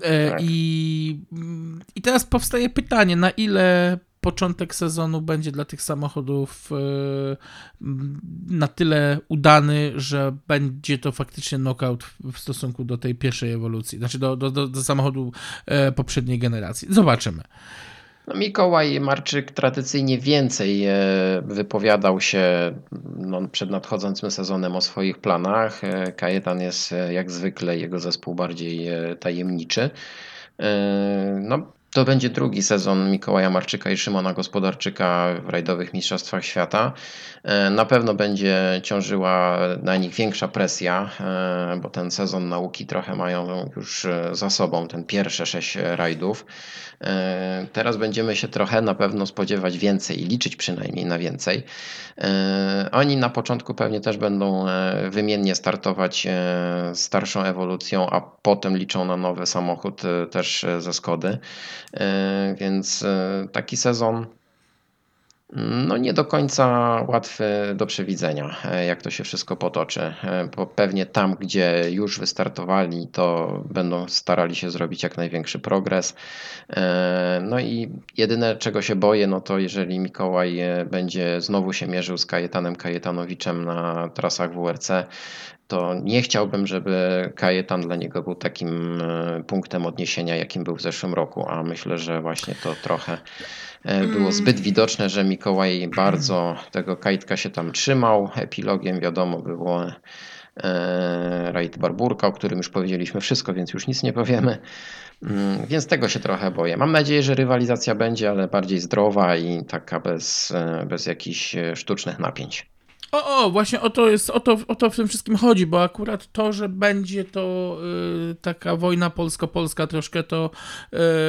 E, Tak. I, I teraz powstaje pytanie, na ile początek sezonu będzie dla tych samochodów e, na tyle udany, że będzie to faktycznie knockout w- stosunku do tej pierwszej ewolucji, znaczy do, do, do, do samochodu e, poprzedniej generacji. Zobaczymy. No, Mikołaj Marczyk tradycyjnie więcej e, wypowiadał się no, przed nadchodzącym sezonem o swoich planach. Kajetan jest jak zwykle jego zespół bardziej tajemniczy. No, to będzie drugi sezon Mikołaja Marczyka i Szymona Gospodarczyka w rajdowych Mistrzostwach Świata. E, Na pewno będzie ciążyła na nich większa presja, e, bo ten sezon nauki trochę mają już e, za sobą, ten pierwsze sześć rajdów. Teraz będziemy się trochę na pewno spodziewać więcej i liczyć przynajmniej na więcej. Oni na początku pewnie też będą wymiennie startować starszą ewolucją, a potem liczą na nowy samochód też ze Skody. E, Więc e, taki sezon no nie do końca łatwy do przewidzenia, e, jak to się wszystko potoczy. Bo pewnie tam, gdzie już wystartowali, to będą starali się zrobić jak największy progres. No i jedyne, czego się boję, no to jeżeli Mikołaj będzie znowu się mierzył z Kajetanem Kajetanowiczem na trasach WRC, to nie chciałbym, żeby Kajetan dla niego był takim e, punktem odniesienia, jakim był w zeszłym roku, a myślę, że właśnie to trochę e, było zbyt widoczne, że Mikołaj bardzo tego kajtka się tam trzymał. Epilogiem wiadomo było e, rajd Barburka, o którym już powiedzieliśmy wszystko, więc już nic nie powiemy. Mm, Więc tego się trochę boję. Mam nadzieję, że rywalizacja będzie, ale bardziej zdrowa i taka bez, bez jakichś sztucznych napięć. O, o, właśnie o to jest, o to, o to w tym wszystkim chodzi, bo akurat to, że będzie to y, taka wojna polsko-polska troszkę, to,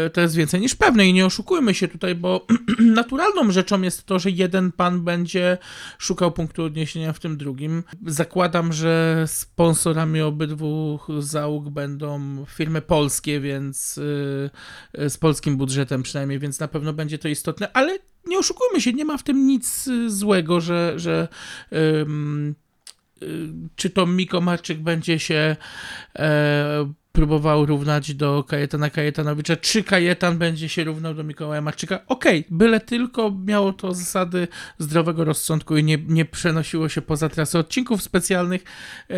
y, to jest więcej niż pewne i nie oszukujmy się tutaj, bo naturalną rzeczą jest to, że jeden pan będzie szukał punktu odniesienia w tym drugim. Zakładam, że sponsorami obydwu załóg będą firmy polskie, więc y, y, z polskim budżetem przynajmniej, więc na pewno będzie to istotne, ale nie oszukujmy się, nie ma w tym nic y, złego, że, że y, czy to Miko Marczyk będzie się e, próbował równać do Kajetana Kajetanowicza, czy Kajetan będzie się równał do Mikołaja Marczyka. Okej, byle tylko miało to zasady zdrowego rozsądku i nie, nie przenosiło się poza trasę odcinków specjalnych, e,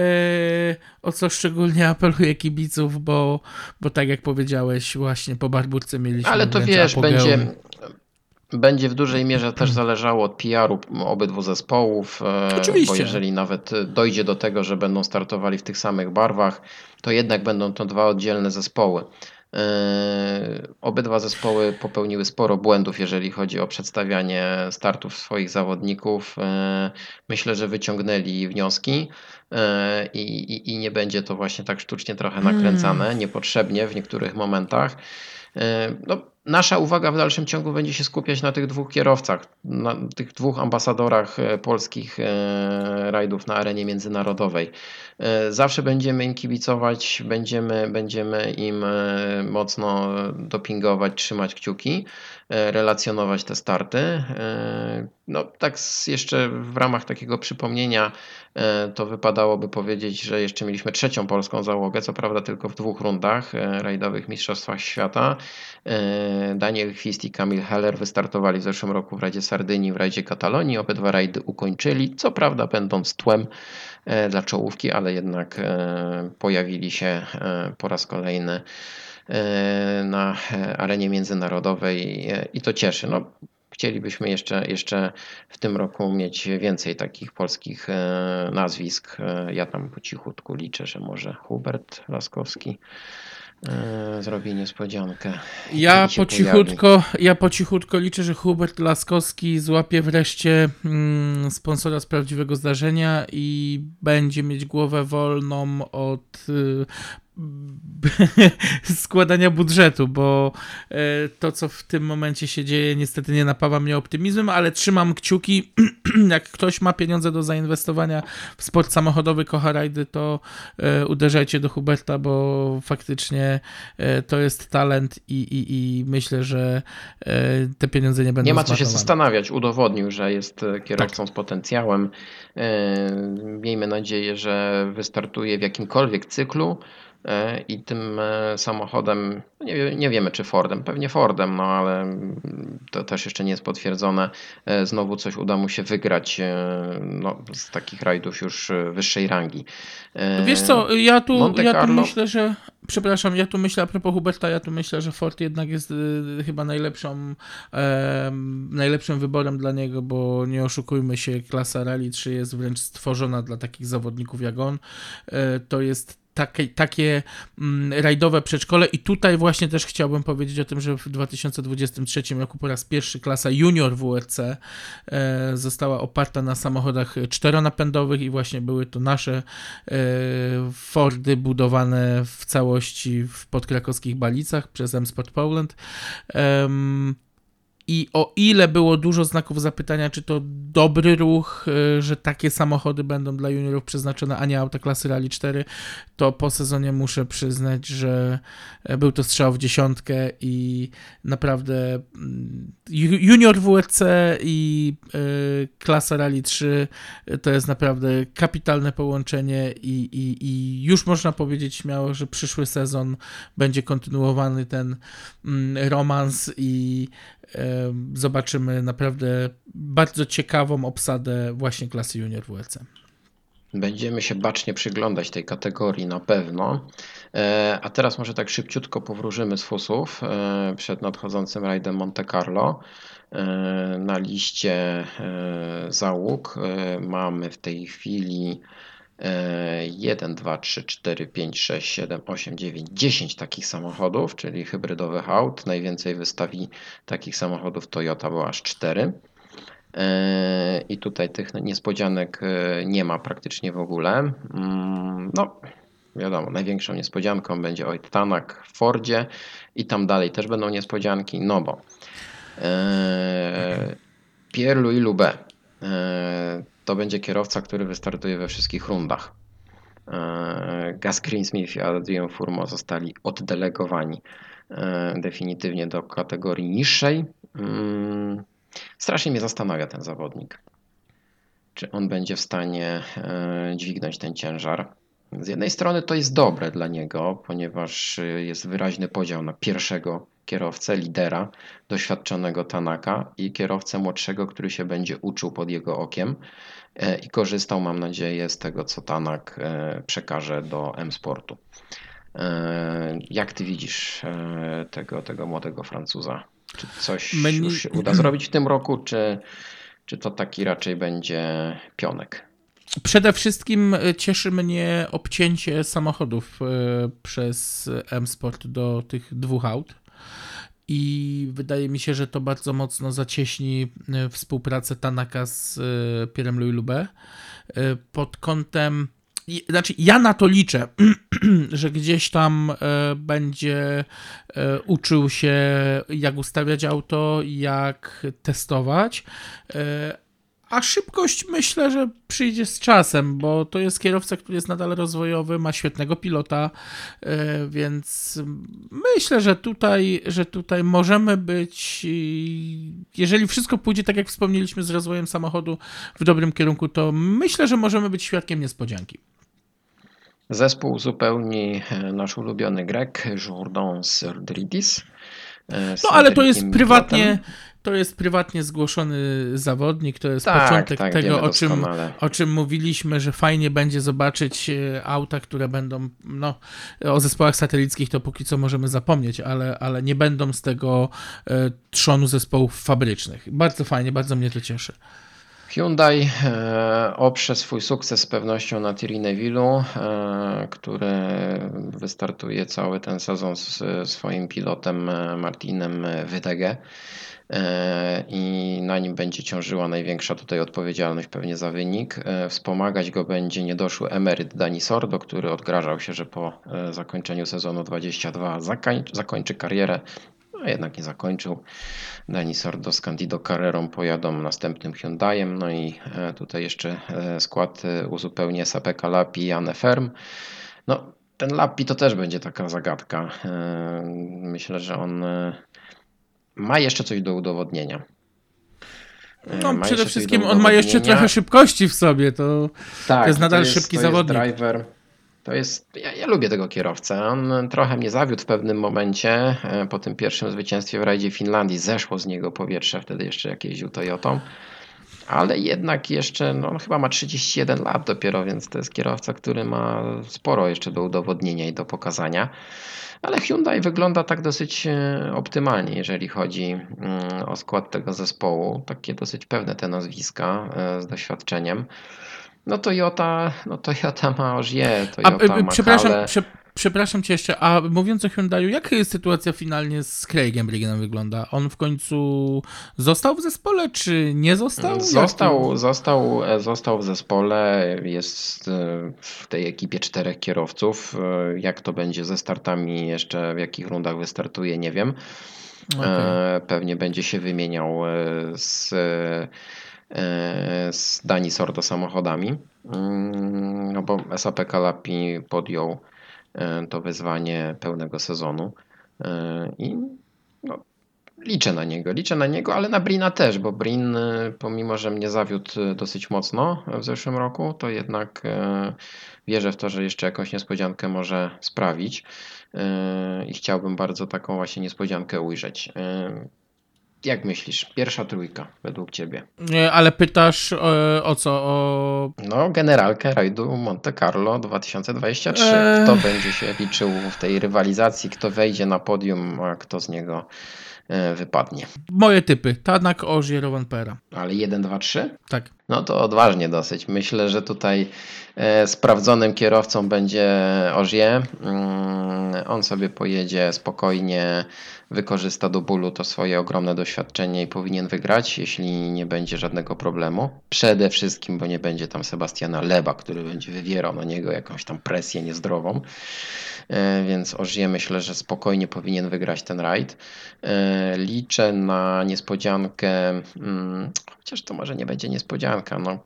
o co szczególnie apeluję kibiców, bo, bo tak jak powiedziałeś, właśnie po Barburce mieliśmy Ale to wiesz, apogeum. będzie, będzie w dużej mierze też zależało od PR-u obydwu zespołów. e, Oczywiście. Bo jeżeli nawet dojdzie do tego, że będą startowali w tych samych barwach, to jednak będą to dwa oddzielne zespoły. E, Obydwa zespoły popełniły sporo błędów, jeżeli chodzi o przedstawianie startów swoich zawodników. E, Myślę, że wyciągnęli wnioski e, i, i, i nie będzie to właśnie tak sztucznie trochę nakręcane, niepotrzebnie w niektórych momentach. E, No, nasza uwaga w dalszym ciągu będzie się skupiać na tych dwóch kierowcach, na tych dwóch ambasadorach e, polskich e, rajdów na arenie międzynarodowej. E, Zawsze będziemy im kibicować, będziemy, będziemy im mocno dopingować, trzymać kciuki, relacjonować te starty. No, tak jeszcze w ramach takiego przypomnienia, to wypadałoby powiedzieć, że jeszcze mieliśmy trzecią polską załogę, co prawda tylko w dwóch rundach rajdowych Mistrzostwach Świata. Daniel Chwist i Kamil Heller wystartowali w zeszłym roku w rajdzie Sardynii, w rajdzie Katalonii. Obydwa rajdy ukończyli, co prawda będąc tłem e, dla czołówki, ale jednak e, pojawili się e, po raz kolejny na arenie międzynarodowej i to cieszy. No, chcielibyśmy jeszcze, jeszcze w tym roku mieć więcej takich polskich nazwisk. Ja tam po cichutku liczę, że może Hubert Laskowski zrobi niespodziankę. Ja po, cichutko, ja po cichutko liczę, że Hubert Laskowski złapie wreszcie mm, sponsora z prawdziwego zdarzenia i będzie mieć głowę wolną od y, składania budżetu, bo e, to, co w tym momencie się dzieje, niestety nie napawa mnie optymizmem, ale trzymam kciuki. Jak ktoś ma pieniądze do zainwestowania w sport samochodowy, kocha rajdy, to e, uderzajcie do Huberta, bo faktycznie e, to jest talent i, i, i myślę, że te pieniądze nie będą Nie ma co się zastanawiać. Udowodnił, że jest e, kierowcą z potencjałem. Miejmy nadzieję, że wystartuje w jakimkolwiek cyklu i tym e, samochodem, nie, wie- nie wiemy czy Fordem, pewnie Fordem, no ale to też jeszcze nie jest potwierdzone. E, Znowu coś uda mu się wygrać e, no, z takich rajdów już e, wyższej rangi. E, Wiesz co, ja tu, ja tu myślę, że. Przepraszam, ja tu myślę a propos Huberta, ja tu myślę, że Ford jednak jest chyba najlepszą, em, najlepszym wyborem dla niego, bo nie oszukujmy się, klasa Rally 3 jest wręcz stworzona dla takich zawodników jak on. E, to jest takie, takie mm, rajdowe przedszkole i tutaj właśnie też chciałbym powiedzieć o tym, że w 2023 roku po raz pierwszy klasa junior WRC e, została oparta na samochodach czteronapędowych i właśnie były to nasze e, Fordy budowane w całości w podkrakowskich Balicach przez M-Sport Poland. Em, I o ile było dużo znaków zapytania, czy to dobry ruch, e, że takie samochody będą dla juniorów przeznaczone, a nie auta klasy Rally 4, to po sezonie muszę przyznać, że e, był to strzał w dziesiątkę i naprawdę mm, ju- junior WRC i e, klasa Rally 3 to jest naprawdę kapitalne połączenie i, i, i już można powiedzieć śmiało, że przyszły sezon będzie kontynuowany ten mm, romans i e, zobaczymy naprawdę bardzo ciekawą obsadę właśnie klasy junior WRC. Będziemy się bacznie przyglądać tej kategorii na pewno. E, A teraz może tak szybciutko powróżymy z fusów e, przed nadchodzącym rajdem Monte Carlo. E, Na liście załóg mamy w tej chwili 1, 2, 3, 4, 5, 6, 7, 8, 9, 10 takich samochodów, czyli hybrydowych aut. Najwięcej wystawi takich samochodów Toyota, było aż 4. E, I tutaj tych niespodzianek e, nie ma praktycznie w ogóle. Mm, No, wiadomo, największą niespodzianką będzie oj Tanak w Fordzie i tam dalej też będą niespodzianki, no bo e, Pierre-Louis Loubet to będzie kierowca, który wystartuje we wszystkich rundach. E, Gus Greensmith i Adrian Furmo zostali oddelegowani e, definitywnie do kategorii niższej. Mm, Strasznie mnie zastanawia ten zawodnik. Czy on będzie w stanie e, dźwignąć ten ciężar? Z jednej strony to jest dobre dla niego, ponieważ jest wyraźny podział na pierwszego kierowcę, lidera, doświadczonego Tanaka i kierowcę młodszego, który się będzie uczył pod jego okiem e, i korzystał, mam nadzieję, z tego, co Tanak e, przekaże do M-Sportu. E, Jak ty widzisz tego, tego młodego Francuza? Czy coś już się uda zrobić w tym roku, czy, czy to taki raczej będzie pionek? Przede wszystkim cieszy mnie obcięcie samochodów przez M-Sport do tych dwóch aut. I wydaje mi się, że to bardzo mocno zacieśni e, współpracę Tanaka z e, Pierrem Louis Loubet. E, Pod kątem. Znaczy, ja na to liczę, że gdzieś tam będzie uczył się, jak ustawiać auto, jak testować. A szybkość myślę, że przyjdzie z czasem, bo to jest kierowca, który jest nadal rozwojowy, ma świetnego pilota, e, więc myślę, że tutaj, że tutaj możemy być, jeżeli wszystko pójdzie tak, jak wspomnieliśmy z rozwojem samochodu w dobrym kierunku, to myślę, że możemy być świadkiem niespodzianki. Zespół uzupełni e, nasz ulubiony Grek, Jourdan Serdridis. e, No ale to jest prywatnie, pilotem. To jest prywatnie zgłoszony zawodnik, to jest Tak, początek tak, tego, o czym, doskonale. o czym mówiliśmy, że fajnie będzie zobaczyć e, auta, które będą, no o zespołach satelickich to póki co możemy zapomnieć, ale, ale nie będą z tego e, trzonu zespołów fabrycznych. Bardzo fajnie, bardzo mnie to cieszy. Hyundai e, oprze swój sukces z pewnością na Thierry Neville'u, który wystartuje cały ten sezon z swoim pilotem Martinem Wydege. E, I na nim będzie ciążyła największa tutaj odpowiedzialność pewnie za wynik. E, Wspomagać go będzie niedoszły emeryt Dani Sordo, który odgrażał się, że po e, zakończeniu sezonu 22 zakań- zakończy karierę. No jednak nie zakończył. Dani Sordo z Candido Carrerą pojadą następnym Hyundaiem. No i tutaj jeszcze skład uzupełni SAP Lapi i Anne Ferm. No, ten Lapi to też będzie taka zagadka. Myślę, że on ma jeszcze coś do udowodnienia. No, ma przede wszystkim on ma jeszcze trochę szybkości w sobie, to Tak, jest nadal szybki to zawodnik. Jest driver. To jest, ja, ja lubię tego kierowcę. On trochę mnie zawiódł w pewnym momencie. e, Po tym pierwszym zwycięstwie w rajdzie Finlandii zeszło z niego powietrze, wtedy jeszcze jak jeździł Toyotą. Ale jednak jeszcze, no on chyba ma 31 lat dopiero, więc to jest kierowca, który ma sporo jeszcze do udowodnienia i do pokazania. Ale Hyundai wygląda tak dosyć e, optymalnie, jeżeli chodzi mm, o skład tego zespołu. Takie dosyć pewne te nazwiska e, z doświadczeniem. No Toyota, no Toyota ma Ożie, A, Toyota e, ma przepraszam, prze, przepraszam cię jeszcze, a mówiąc o Hyundaiu, jaka jest sytuacja finalnie z Craigiem Briggenem wygląda? On w końcu został w zespole, czy nie został? Został, został, e, został w zespole, jest e, w tej ekipie czterech kierowców. E, Jak to będzie ze startami, jeszcze w jakich rundach wystartuje, nie wiem. E, Pewnie będzie się wymieniał z, z Dani Sordo samochodami. Mm, No bo SAP Kalapi podjął to wyzwanie pełnego sezonu E, i no, liczę na niego. Liczę na niego, ale na Brina też, bo Brin e, pomimo, że mnie zawiódł e, dosyć mocno w zeszłym roku, to jednak e, wierzę w to, że jeszcze jakąś niespodziankę może sprawić. I chciałbym bardzo taką właśnie niespodziankę ujrzeć. Jak myślisz, pierwsza trójka według ciebie? Nie, Ale pytasz e, o co? O... No, generalkę rajdu Monte Carlo 2023. Eee. Kto będzie się liczył w tej rywalizacji, kto wejdzie na podium, a kto z niego e, wypadnie. Moje typy. Tanak, Ożie, Rovanpera. Ale 1, 2, 3? Tak. No to odważnie dosyć. Myślę, że tutaj e, sprawdzonym kierowcą będzie Ożie. Mm, on sobie pojedzie spokojnie, wykorzysta do bólu to swoje ogromne doświadczenie i powinien wygrać, jeśli nie będzie żadnego problemu. Przede wszystkim, bo nie będzie tam Sebastiana Leba, który będzie wywierał na niego jakąś tam presję niezdrową. E, Więc Ożie myślę, że spokojnie powinien wygrać ten rajd. E, Liczę na niespodziankę, mm, chociaż to może nie będzie niespodzianka, no,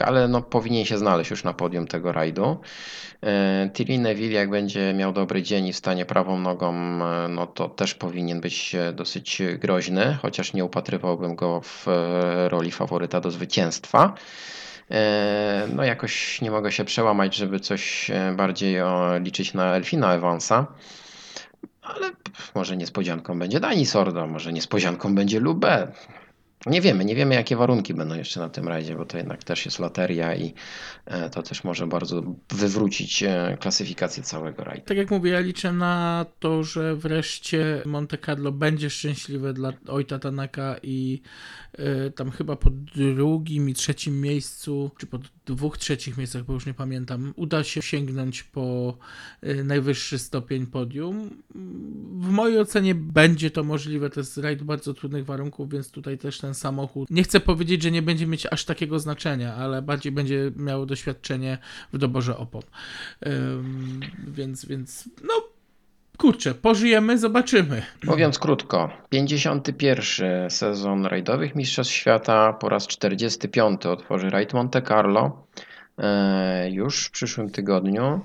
ale no, powinien się znaleźć już na podium tego rajdu. E, Thierry Neville, jak będzie miał dobry dzień i wstanie prawą nogą, e, no to też powinien być e, dosyć groźny, chociaż nie upatrywałbym go w roli faworyta do zwycięstwa. No jakoś nie mogę się przełamać, żeby coś bardziej liczyć na Elfina Evansa. Ale może niespodzianką będzie Dani Sordo, może niespodzianką będzie Lube. Nie wiemy, nie wiemy jakie warunki będą jeszcze na tym rajdzie, bo to jednak też jest loteria i e, to też może bardzo wywrócić e, klasyfikację całego rajdu. Tak jak mówię, ja liczę na to, że wreszcie Monte Carlo będzie szczęśliwe dla Ojta Tanaka i y, tam chyba po drugim i trzecim miejscu, czy po dwóch trzecich miejscach, bo już nie pamiętam, uda się sięgnąć po y, najwyższy stopień podium. W mojej ocenie będzie to możliwe, to jest rajd bardzo trudnych warunków, więc tutaj też ten samochód, nie chcę powiedzieć, że nie będzie mieć aż takiego znaczenia, ale bardziej będzie miało doświadczenie w doborze opon. Ym, więc, więc, no, kurczę, pożyjemy, zobaczymy. Mówiąc krótko, 51 sezon rajdowych Mistrzostw Świata po raz 45 otworzy rajd Monte Carlo. E, Już w przyszłym tygodniu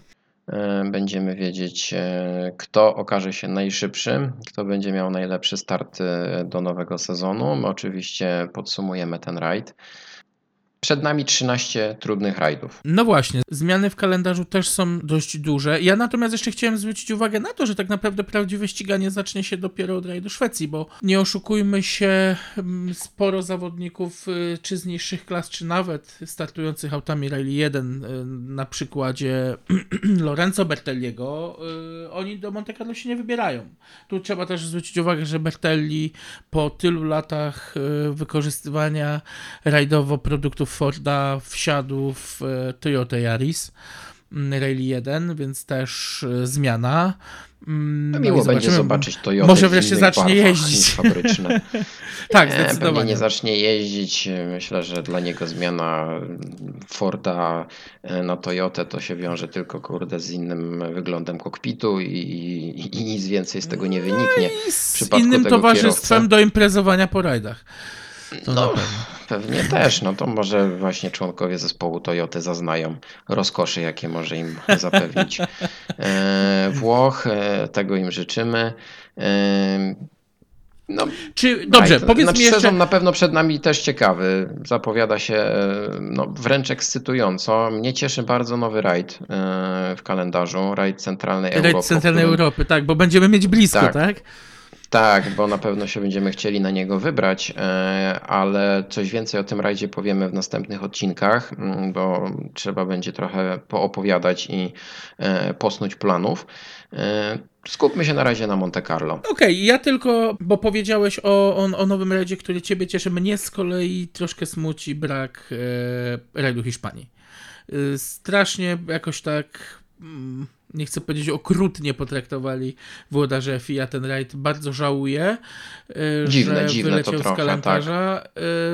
będziemy wiedzieć, e, kto okaże się najszybszym, kto będzie miał najlepszy start e, do nowego sezonu. My oczywiście podsumujemy ten rajd. Przed nami 13 trudnych rajdów. No właśnie, zmiany w kalendarzu też są dość duże. Ja natomiast jeszcze chciałem zwrócić uwagę na to, że tak naprawdę prawdziwe ściganie zacznie się dopiero od rajdu Szwecji, bo nie oszukujmy się, mm, sporo zawodników y, czy z niższych klas, czy nawet startujących autami Rally 1 y, na przykładzie Lorenzo Bertelliego, y, oni do Monte Carlo się nie wybierają. Tu trzeba też zwrócić uwagę, że Bertelli po tylu latach wykorzystywania rajdowo produktów Forda wsiadł w e, Toyota Yaris mm, Rally 1, więc też e, zmiana. Mm, No no miło i będzie zobaczyć to Może wreszcie zacznie jeździć. fabryczne. Tak, Nie, pewnie zdecydowanie. nie zacznie jeździć. Myślę, że dla niego zmiana Forda e, na Toyotę to się wiąże tylko kurde z innym wyglądem kokpitu i, i, i nic więcej z tego nie wyniknie. I w z innym towarzystwem kierowcy. do imprezowania po rajdach. To No, pewnie też. No to może właśnie członkowie zespołu Toyoty zaznają rozkoszy, jakie może im zapewnić e, Włoch. E, tego im życzymy. E, no, Czy, dobrze, Right. powiedz znaczy, mi jeszcze... Sezon na pewno przed nami też ciekawy. Zapowiada się no, wręcz ekscytująco. Mnie cieszy bardzo nowy rajd w kalendarzu. Rajd Centralnej Europy. Rajd Centralnej którym- Europy, tak, bo będziemy mieć blisko, tak? Tak. Tak, bo na pewno się będziemy chcieli na niego wybrać, e, ale coś więcej o tym rajdzie powiemy w następnych odcinkach, mm, bo trzeba będzie trochę poopowiadać i e, posnuć planów. E, Skupmy się na razie na Monte Carlo. Okej, ja tylko, bo powiedziałeś o, o, o nowym rajdzie, który ciebie cieszy, mnie z kolei troszkę smuci brak e, rajdu Hiszpanii. E, strasznie jakoś tak, mm, nie chcę powiedzieć okrutnie potraktowali włodarze FIA ten rajd. Bardzo żałuję, e, Dziwne, że dziwne wyleciał trochę, z kalendarza.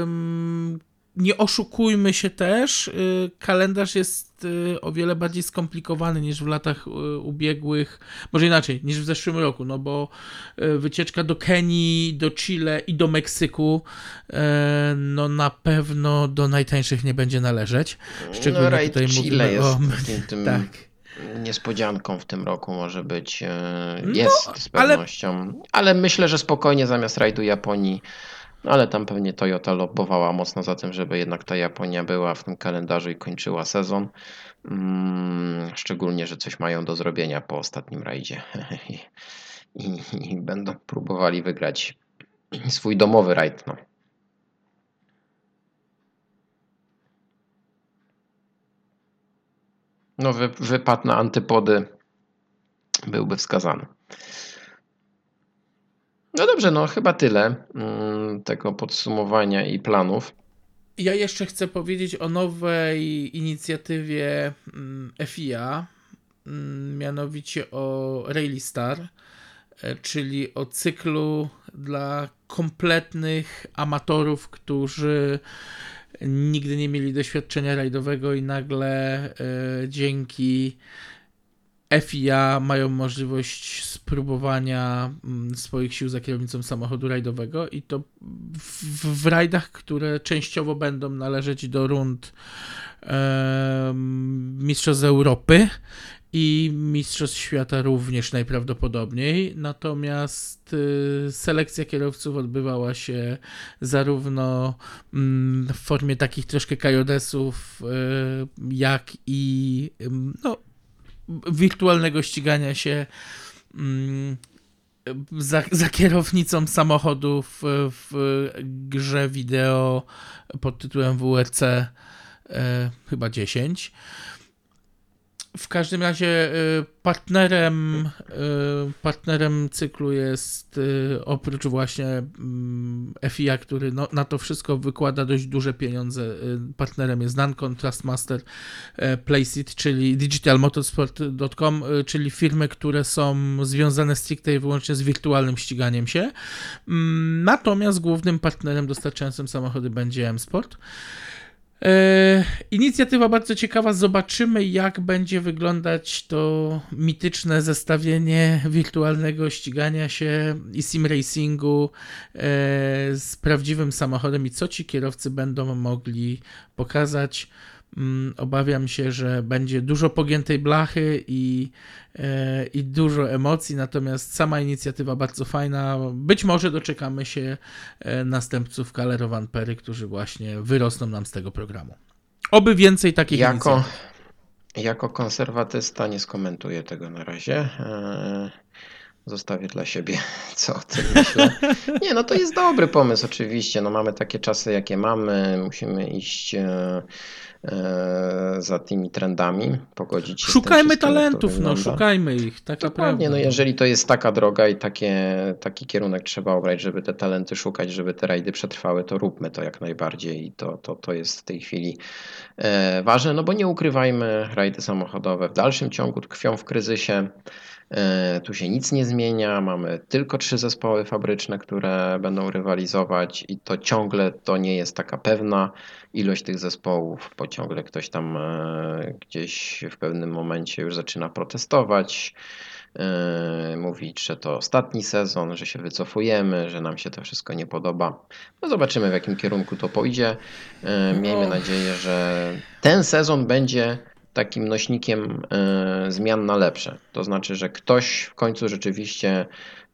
Ym, nie oszukujmy się też, y, kalendarz jest y, o wiele bardziej skomplikowany niż w latach ubiegłych, może inaczej, niż w zeszłym roku, no bo wycieczka do Kenii, do Chile i do Meksyku no na pewno do najtańszych nie będzie należeć. Szczególnie no, tutaj Chile mówimy jest o... tym, tym Tak. Niespodzianką w tym roku może być. e, No, Jest z ale- pewnością. Ale... myślę, że spokojnie zamiast rajdu Japonii. No ale tam pewnie Toyota lobbowała mocno za tym, żeby jednak ta Japonia była w tym kalendarzu i kończyła sezon. Mm, szczególnie, że coś mają do zrobienia po ostatnim rajdzie. I, i będą próbowali wygrać swój domowy rajd. No. No, wy, wypad na antypody byłby wskazany. No dobrze, no chyba tyle mm, tego podsumowania i planów. Ja jeszcze chcę powiedzieć o nowej inicjatywie mm, FIA, mm, mianowicie o Rally Star, e, czyli o cyklu dla kompletnych amatorów, którzy nigdy nie mieli doświadczenia rajdowego i nagle e, dzięki FIA mają możliwość spróbowania mm, swoich sił za kierownicą samochodu rajdowego i to w, w rajdach, które częściowo będą należeć do rund em, Mistrzostw Europy i Mistrzostw Świata również najprawdopodobniej. Natomiast y, selekcja kierowców odbywała się zarówno mm, w formie takich troszkę kajodesów, y, jak i no, wirtualnego ścigania się mm, za, za kierownicą samochodu w, grze wideo pod tytułem WRC e, chyba 10. W każdym razie y, partnerem, y, partnerem cyklu jest y, oprócz właśnie mm, FIA, który no, na to wszystko wykłada dość duże pieniądze. Partnerem jest Nancon, Trustmaster, Placeit, czyli digitalmotorsport.com, czyli firmy, które są związane stricte i wyłącznie z wirtualnym ściganiem się. Mm, Natomiast głównym partnerem dostarczającym samochody będzie M-Sport. E, Inicjatywa bardzo ciekawa. Zobaczymy, jak będzie wyglądać to mityczne zestawienie wirtualnego ścigania się i sim racingu e, z prawdziwym samochodem i co ci kierowcy będą mogli pokazać. Mm, Obawiam się, że będzie dużo pogiętej blachy i, e, i dużo emocji, natomiast sama inicjatywa bardzo fajna. Być może doczekamy się e, następców Kalerowan Pery, którzy właśnie wyrosną nam z tego programu. Oby więcej takich Jako, inicjatyw. jako konserwatysta nie skomentuję tego na razie. Eee, Zostawię dla siebie, co o tym myślę. Nie, no to jest dobry pomysł, oczywiście. No mamy takie czasy, jakie mamy. Musimy iść e, e, za tymi trendami, pogodzić się tym Szukajmy to talentów, no, szukajmy ich, tak Dokładnie, naprawdę. no jeżeli to jest taka droga i takie, taki kierunek trzeba obrać, żeby te talenty szukać, żeby te rajdy przetrwały, to róbmy to jak najbardziej i to, to, to jest w tej chwili e, ważne, no bo nie ukrywajmy, rajdy samochodowe w dalszym ciągu tkwią w kryzysie, e, tu się nic nie zmienia, mamy tylko trzy zespoły fabryczne, które będą rywalizować i to ciągle to nie jest taka pewna ilość tych zespołów, bo ciągle ktoś tam e, gdzieś w pewnym momencie już zaczyna protestować, e, mówić, że to ostatni sezon, że się wycofujemy, że nam się to wszystko nie podoba. No zobaczymy w jakim kierunku to pójdzie. E, Miejmy No. nadzieję, że ten sezon będzie takim nośnikiem e, zmian na lepsze. To znaczy, że ktoś w końcu rzeczywiście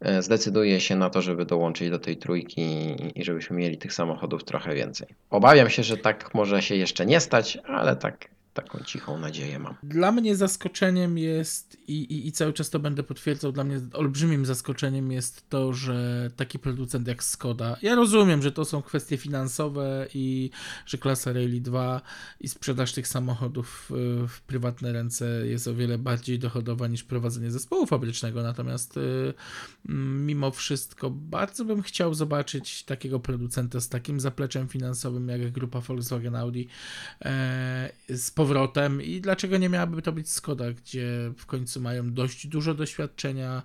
e, zdecyduje się na to, żeby dołączyć do tej trójki i- i żebyśmy mieli tych samochodów trochę więcej. Obawiam się, że tak może się jeszcze nie stać, ale tak, taką cichą nadzieję mam. Dla mnie zaskoczeniem jest, i, i, i cały czas to będę potwierdzał, dla mnie olbrzymim zaskoczeniem jest to, że taki producent jak Skoda, ja rozumiem, że to są kwestie finansowe i że klasa Rally 2 i sprzedaż tych samochodów y, w prywatne ręce jest o wiele bardziej dochodowa niż prowadzenie zespołu fabrycznego, natomiast y, mm, mimo wszystko bardzo bym chciał zobaczyć takiego producenta z takim zapleczem finansowym jak grupa Volkswagen Audi e, z i dlaczego nie miałaby to być Skoda, gdzie w końcu mają dość dużo doświadczenia,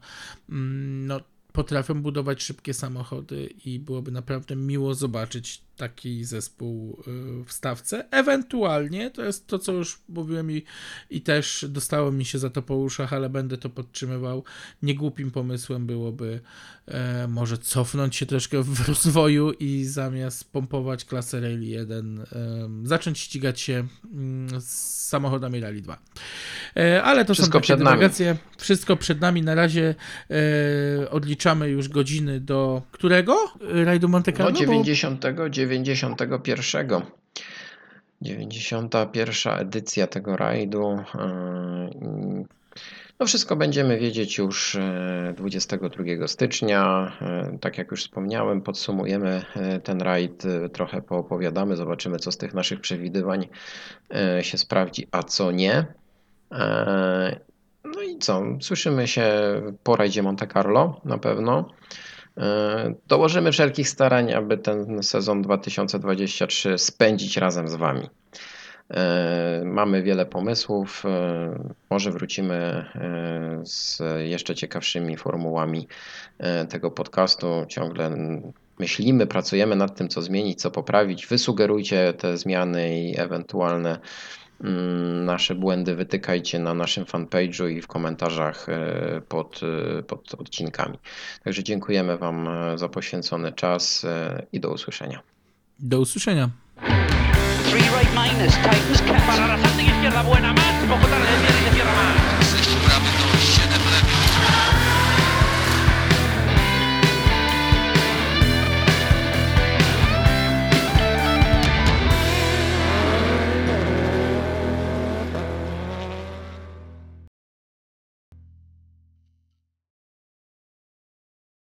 mm, no potrafią budować szybkie samochody i byłoby naprawdę miło zobaczyć taki zespół y, w stawce. Ewentualnie, to jest to, co już mówiłem i, i też dostało mi się za to po uszach, ale będę to podtrzymywał. Niegłupim pomysłem byłoby e, może cofnąć się troszkę w rozwoju i zamiast pompować klasę Rally 1, em, zacząć ścigać się mm, z samochodami Rally 2. E, ale to Wszystko są takie dywagacje. Wszystko przed nami. Na razie e, odliczamy już godziny do którego? E, Rajdu Monte No Carlo? Bo- 90, 91. 91 edycja tego rajdu. yy, No wszystko będziemy wiedzieć już e, 22 stycznia. E, Tak jak już wspomniałem, podsumujemy ten rajd, trochę poopowiadamy, zobaczymy co z tych naszych przewidywań się sprawdzi, a co nie. No i co? Słyszymy się po rajdzie Monte Carlo na pewno. E, Dołożymy wszelkich starań, aby ten sezon 2023 spędzić razem z Wami. E, Mamy wiele pomysłów. e, Może wrócimy z jeszcze ciekawszymi formułami tego podcastu. Ciągle myślimy, pracujemy nad tym, co zmienić, co poprawić. Wysugerujcie te zmiany i ewentualne nasze błędy wytykajcie na naszym fanpage'u i w komentarzach e, pod, e, pod odcinkami. Także dziękujemy Wam e, za poświęcony czas i do usłyszenia. Do usłyszenia. Three right minus, tightens cap. Para la izquierda, buena más. Poco tarde,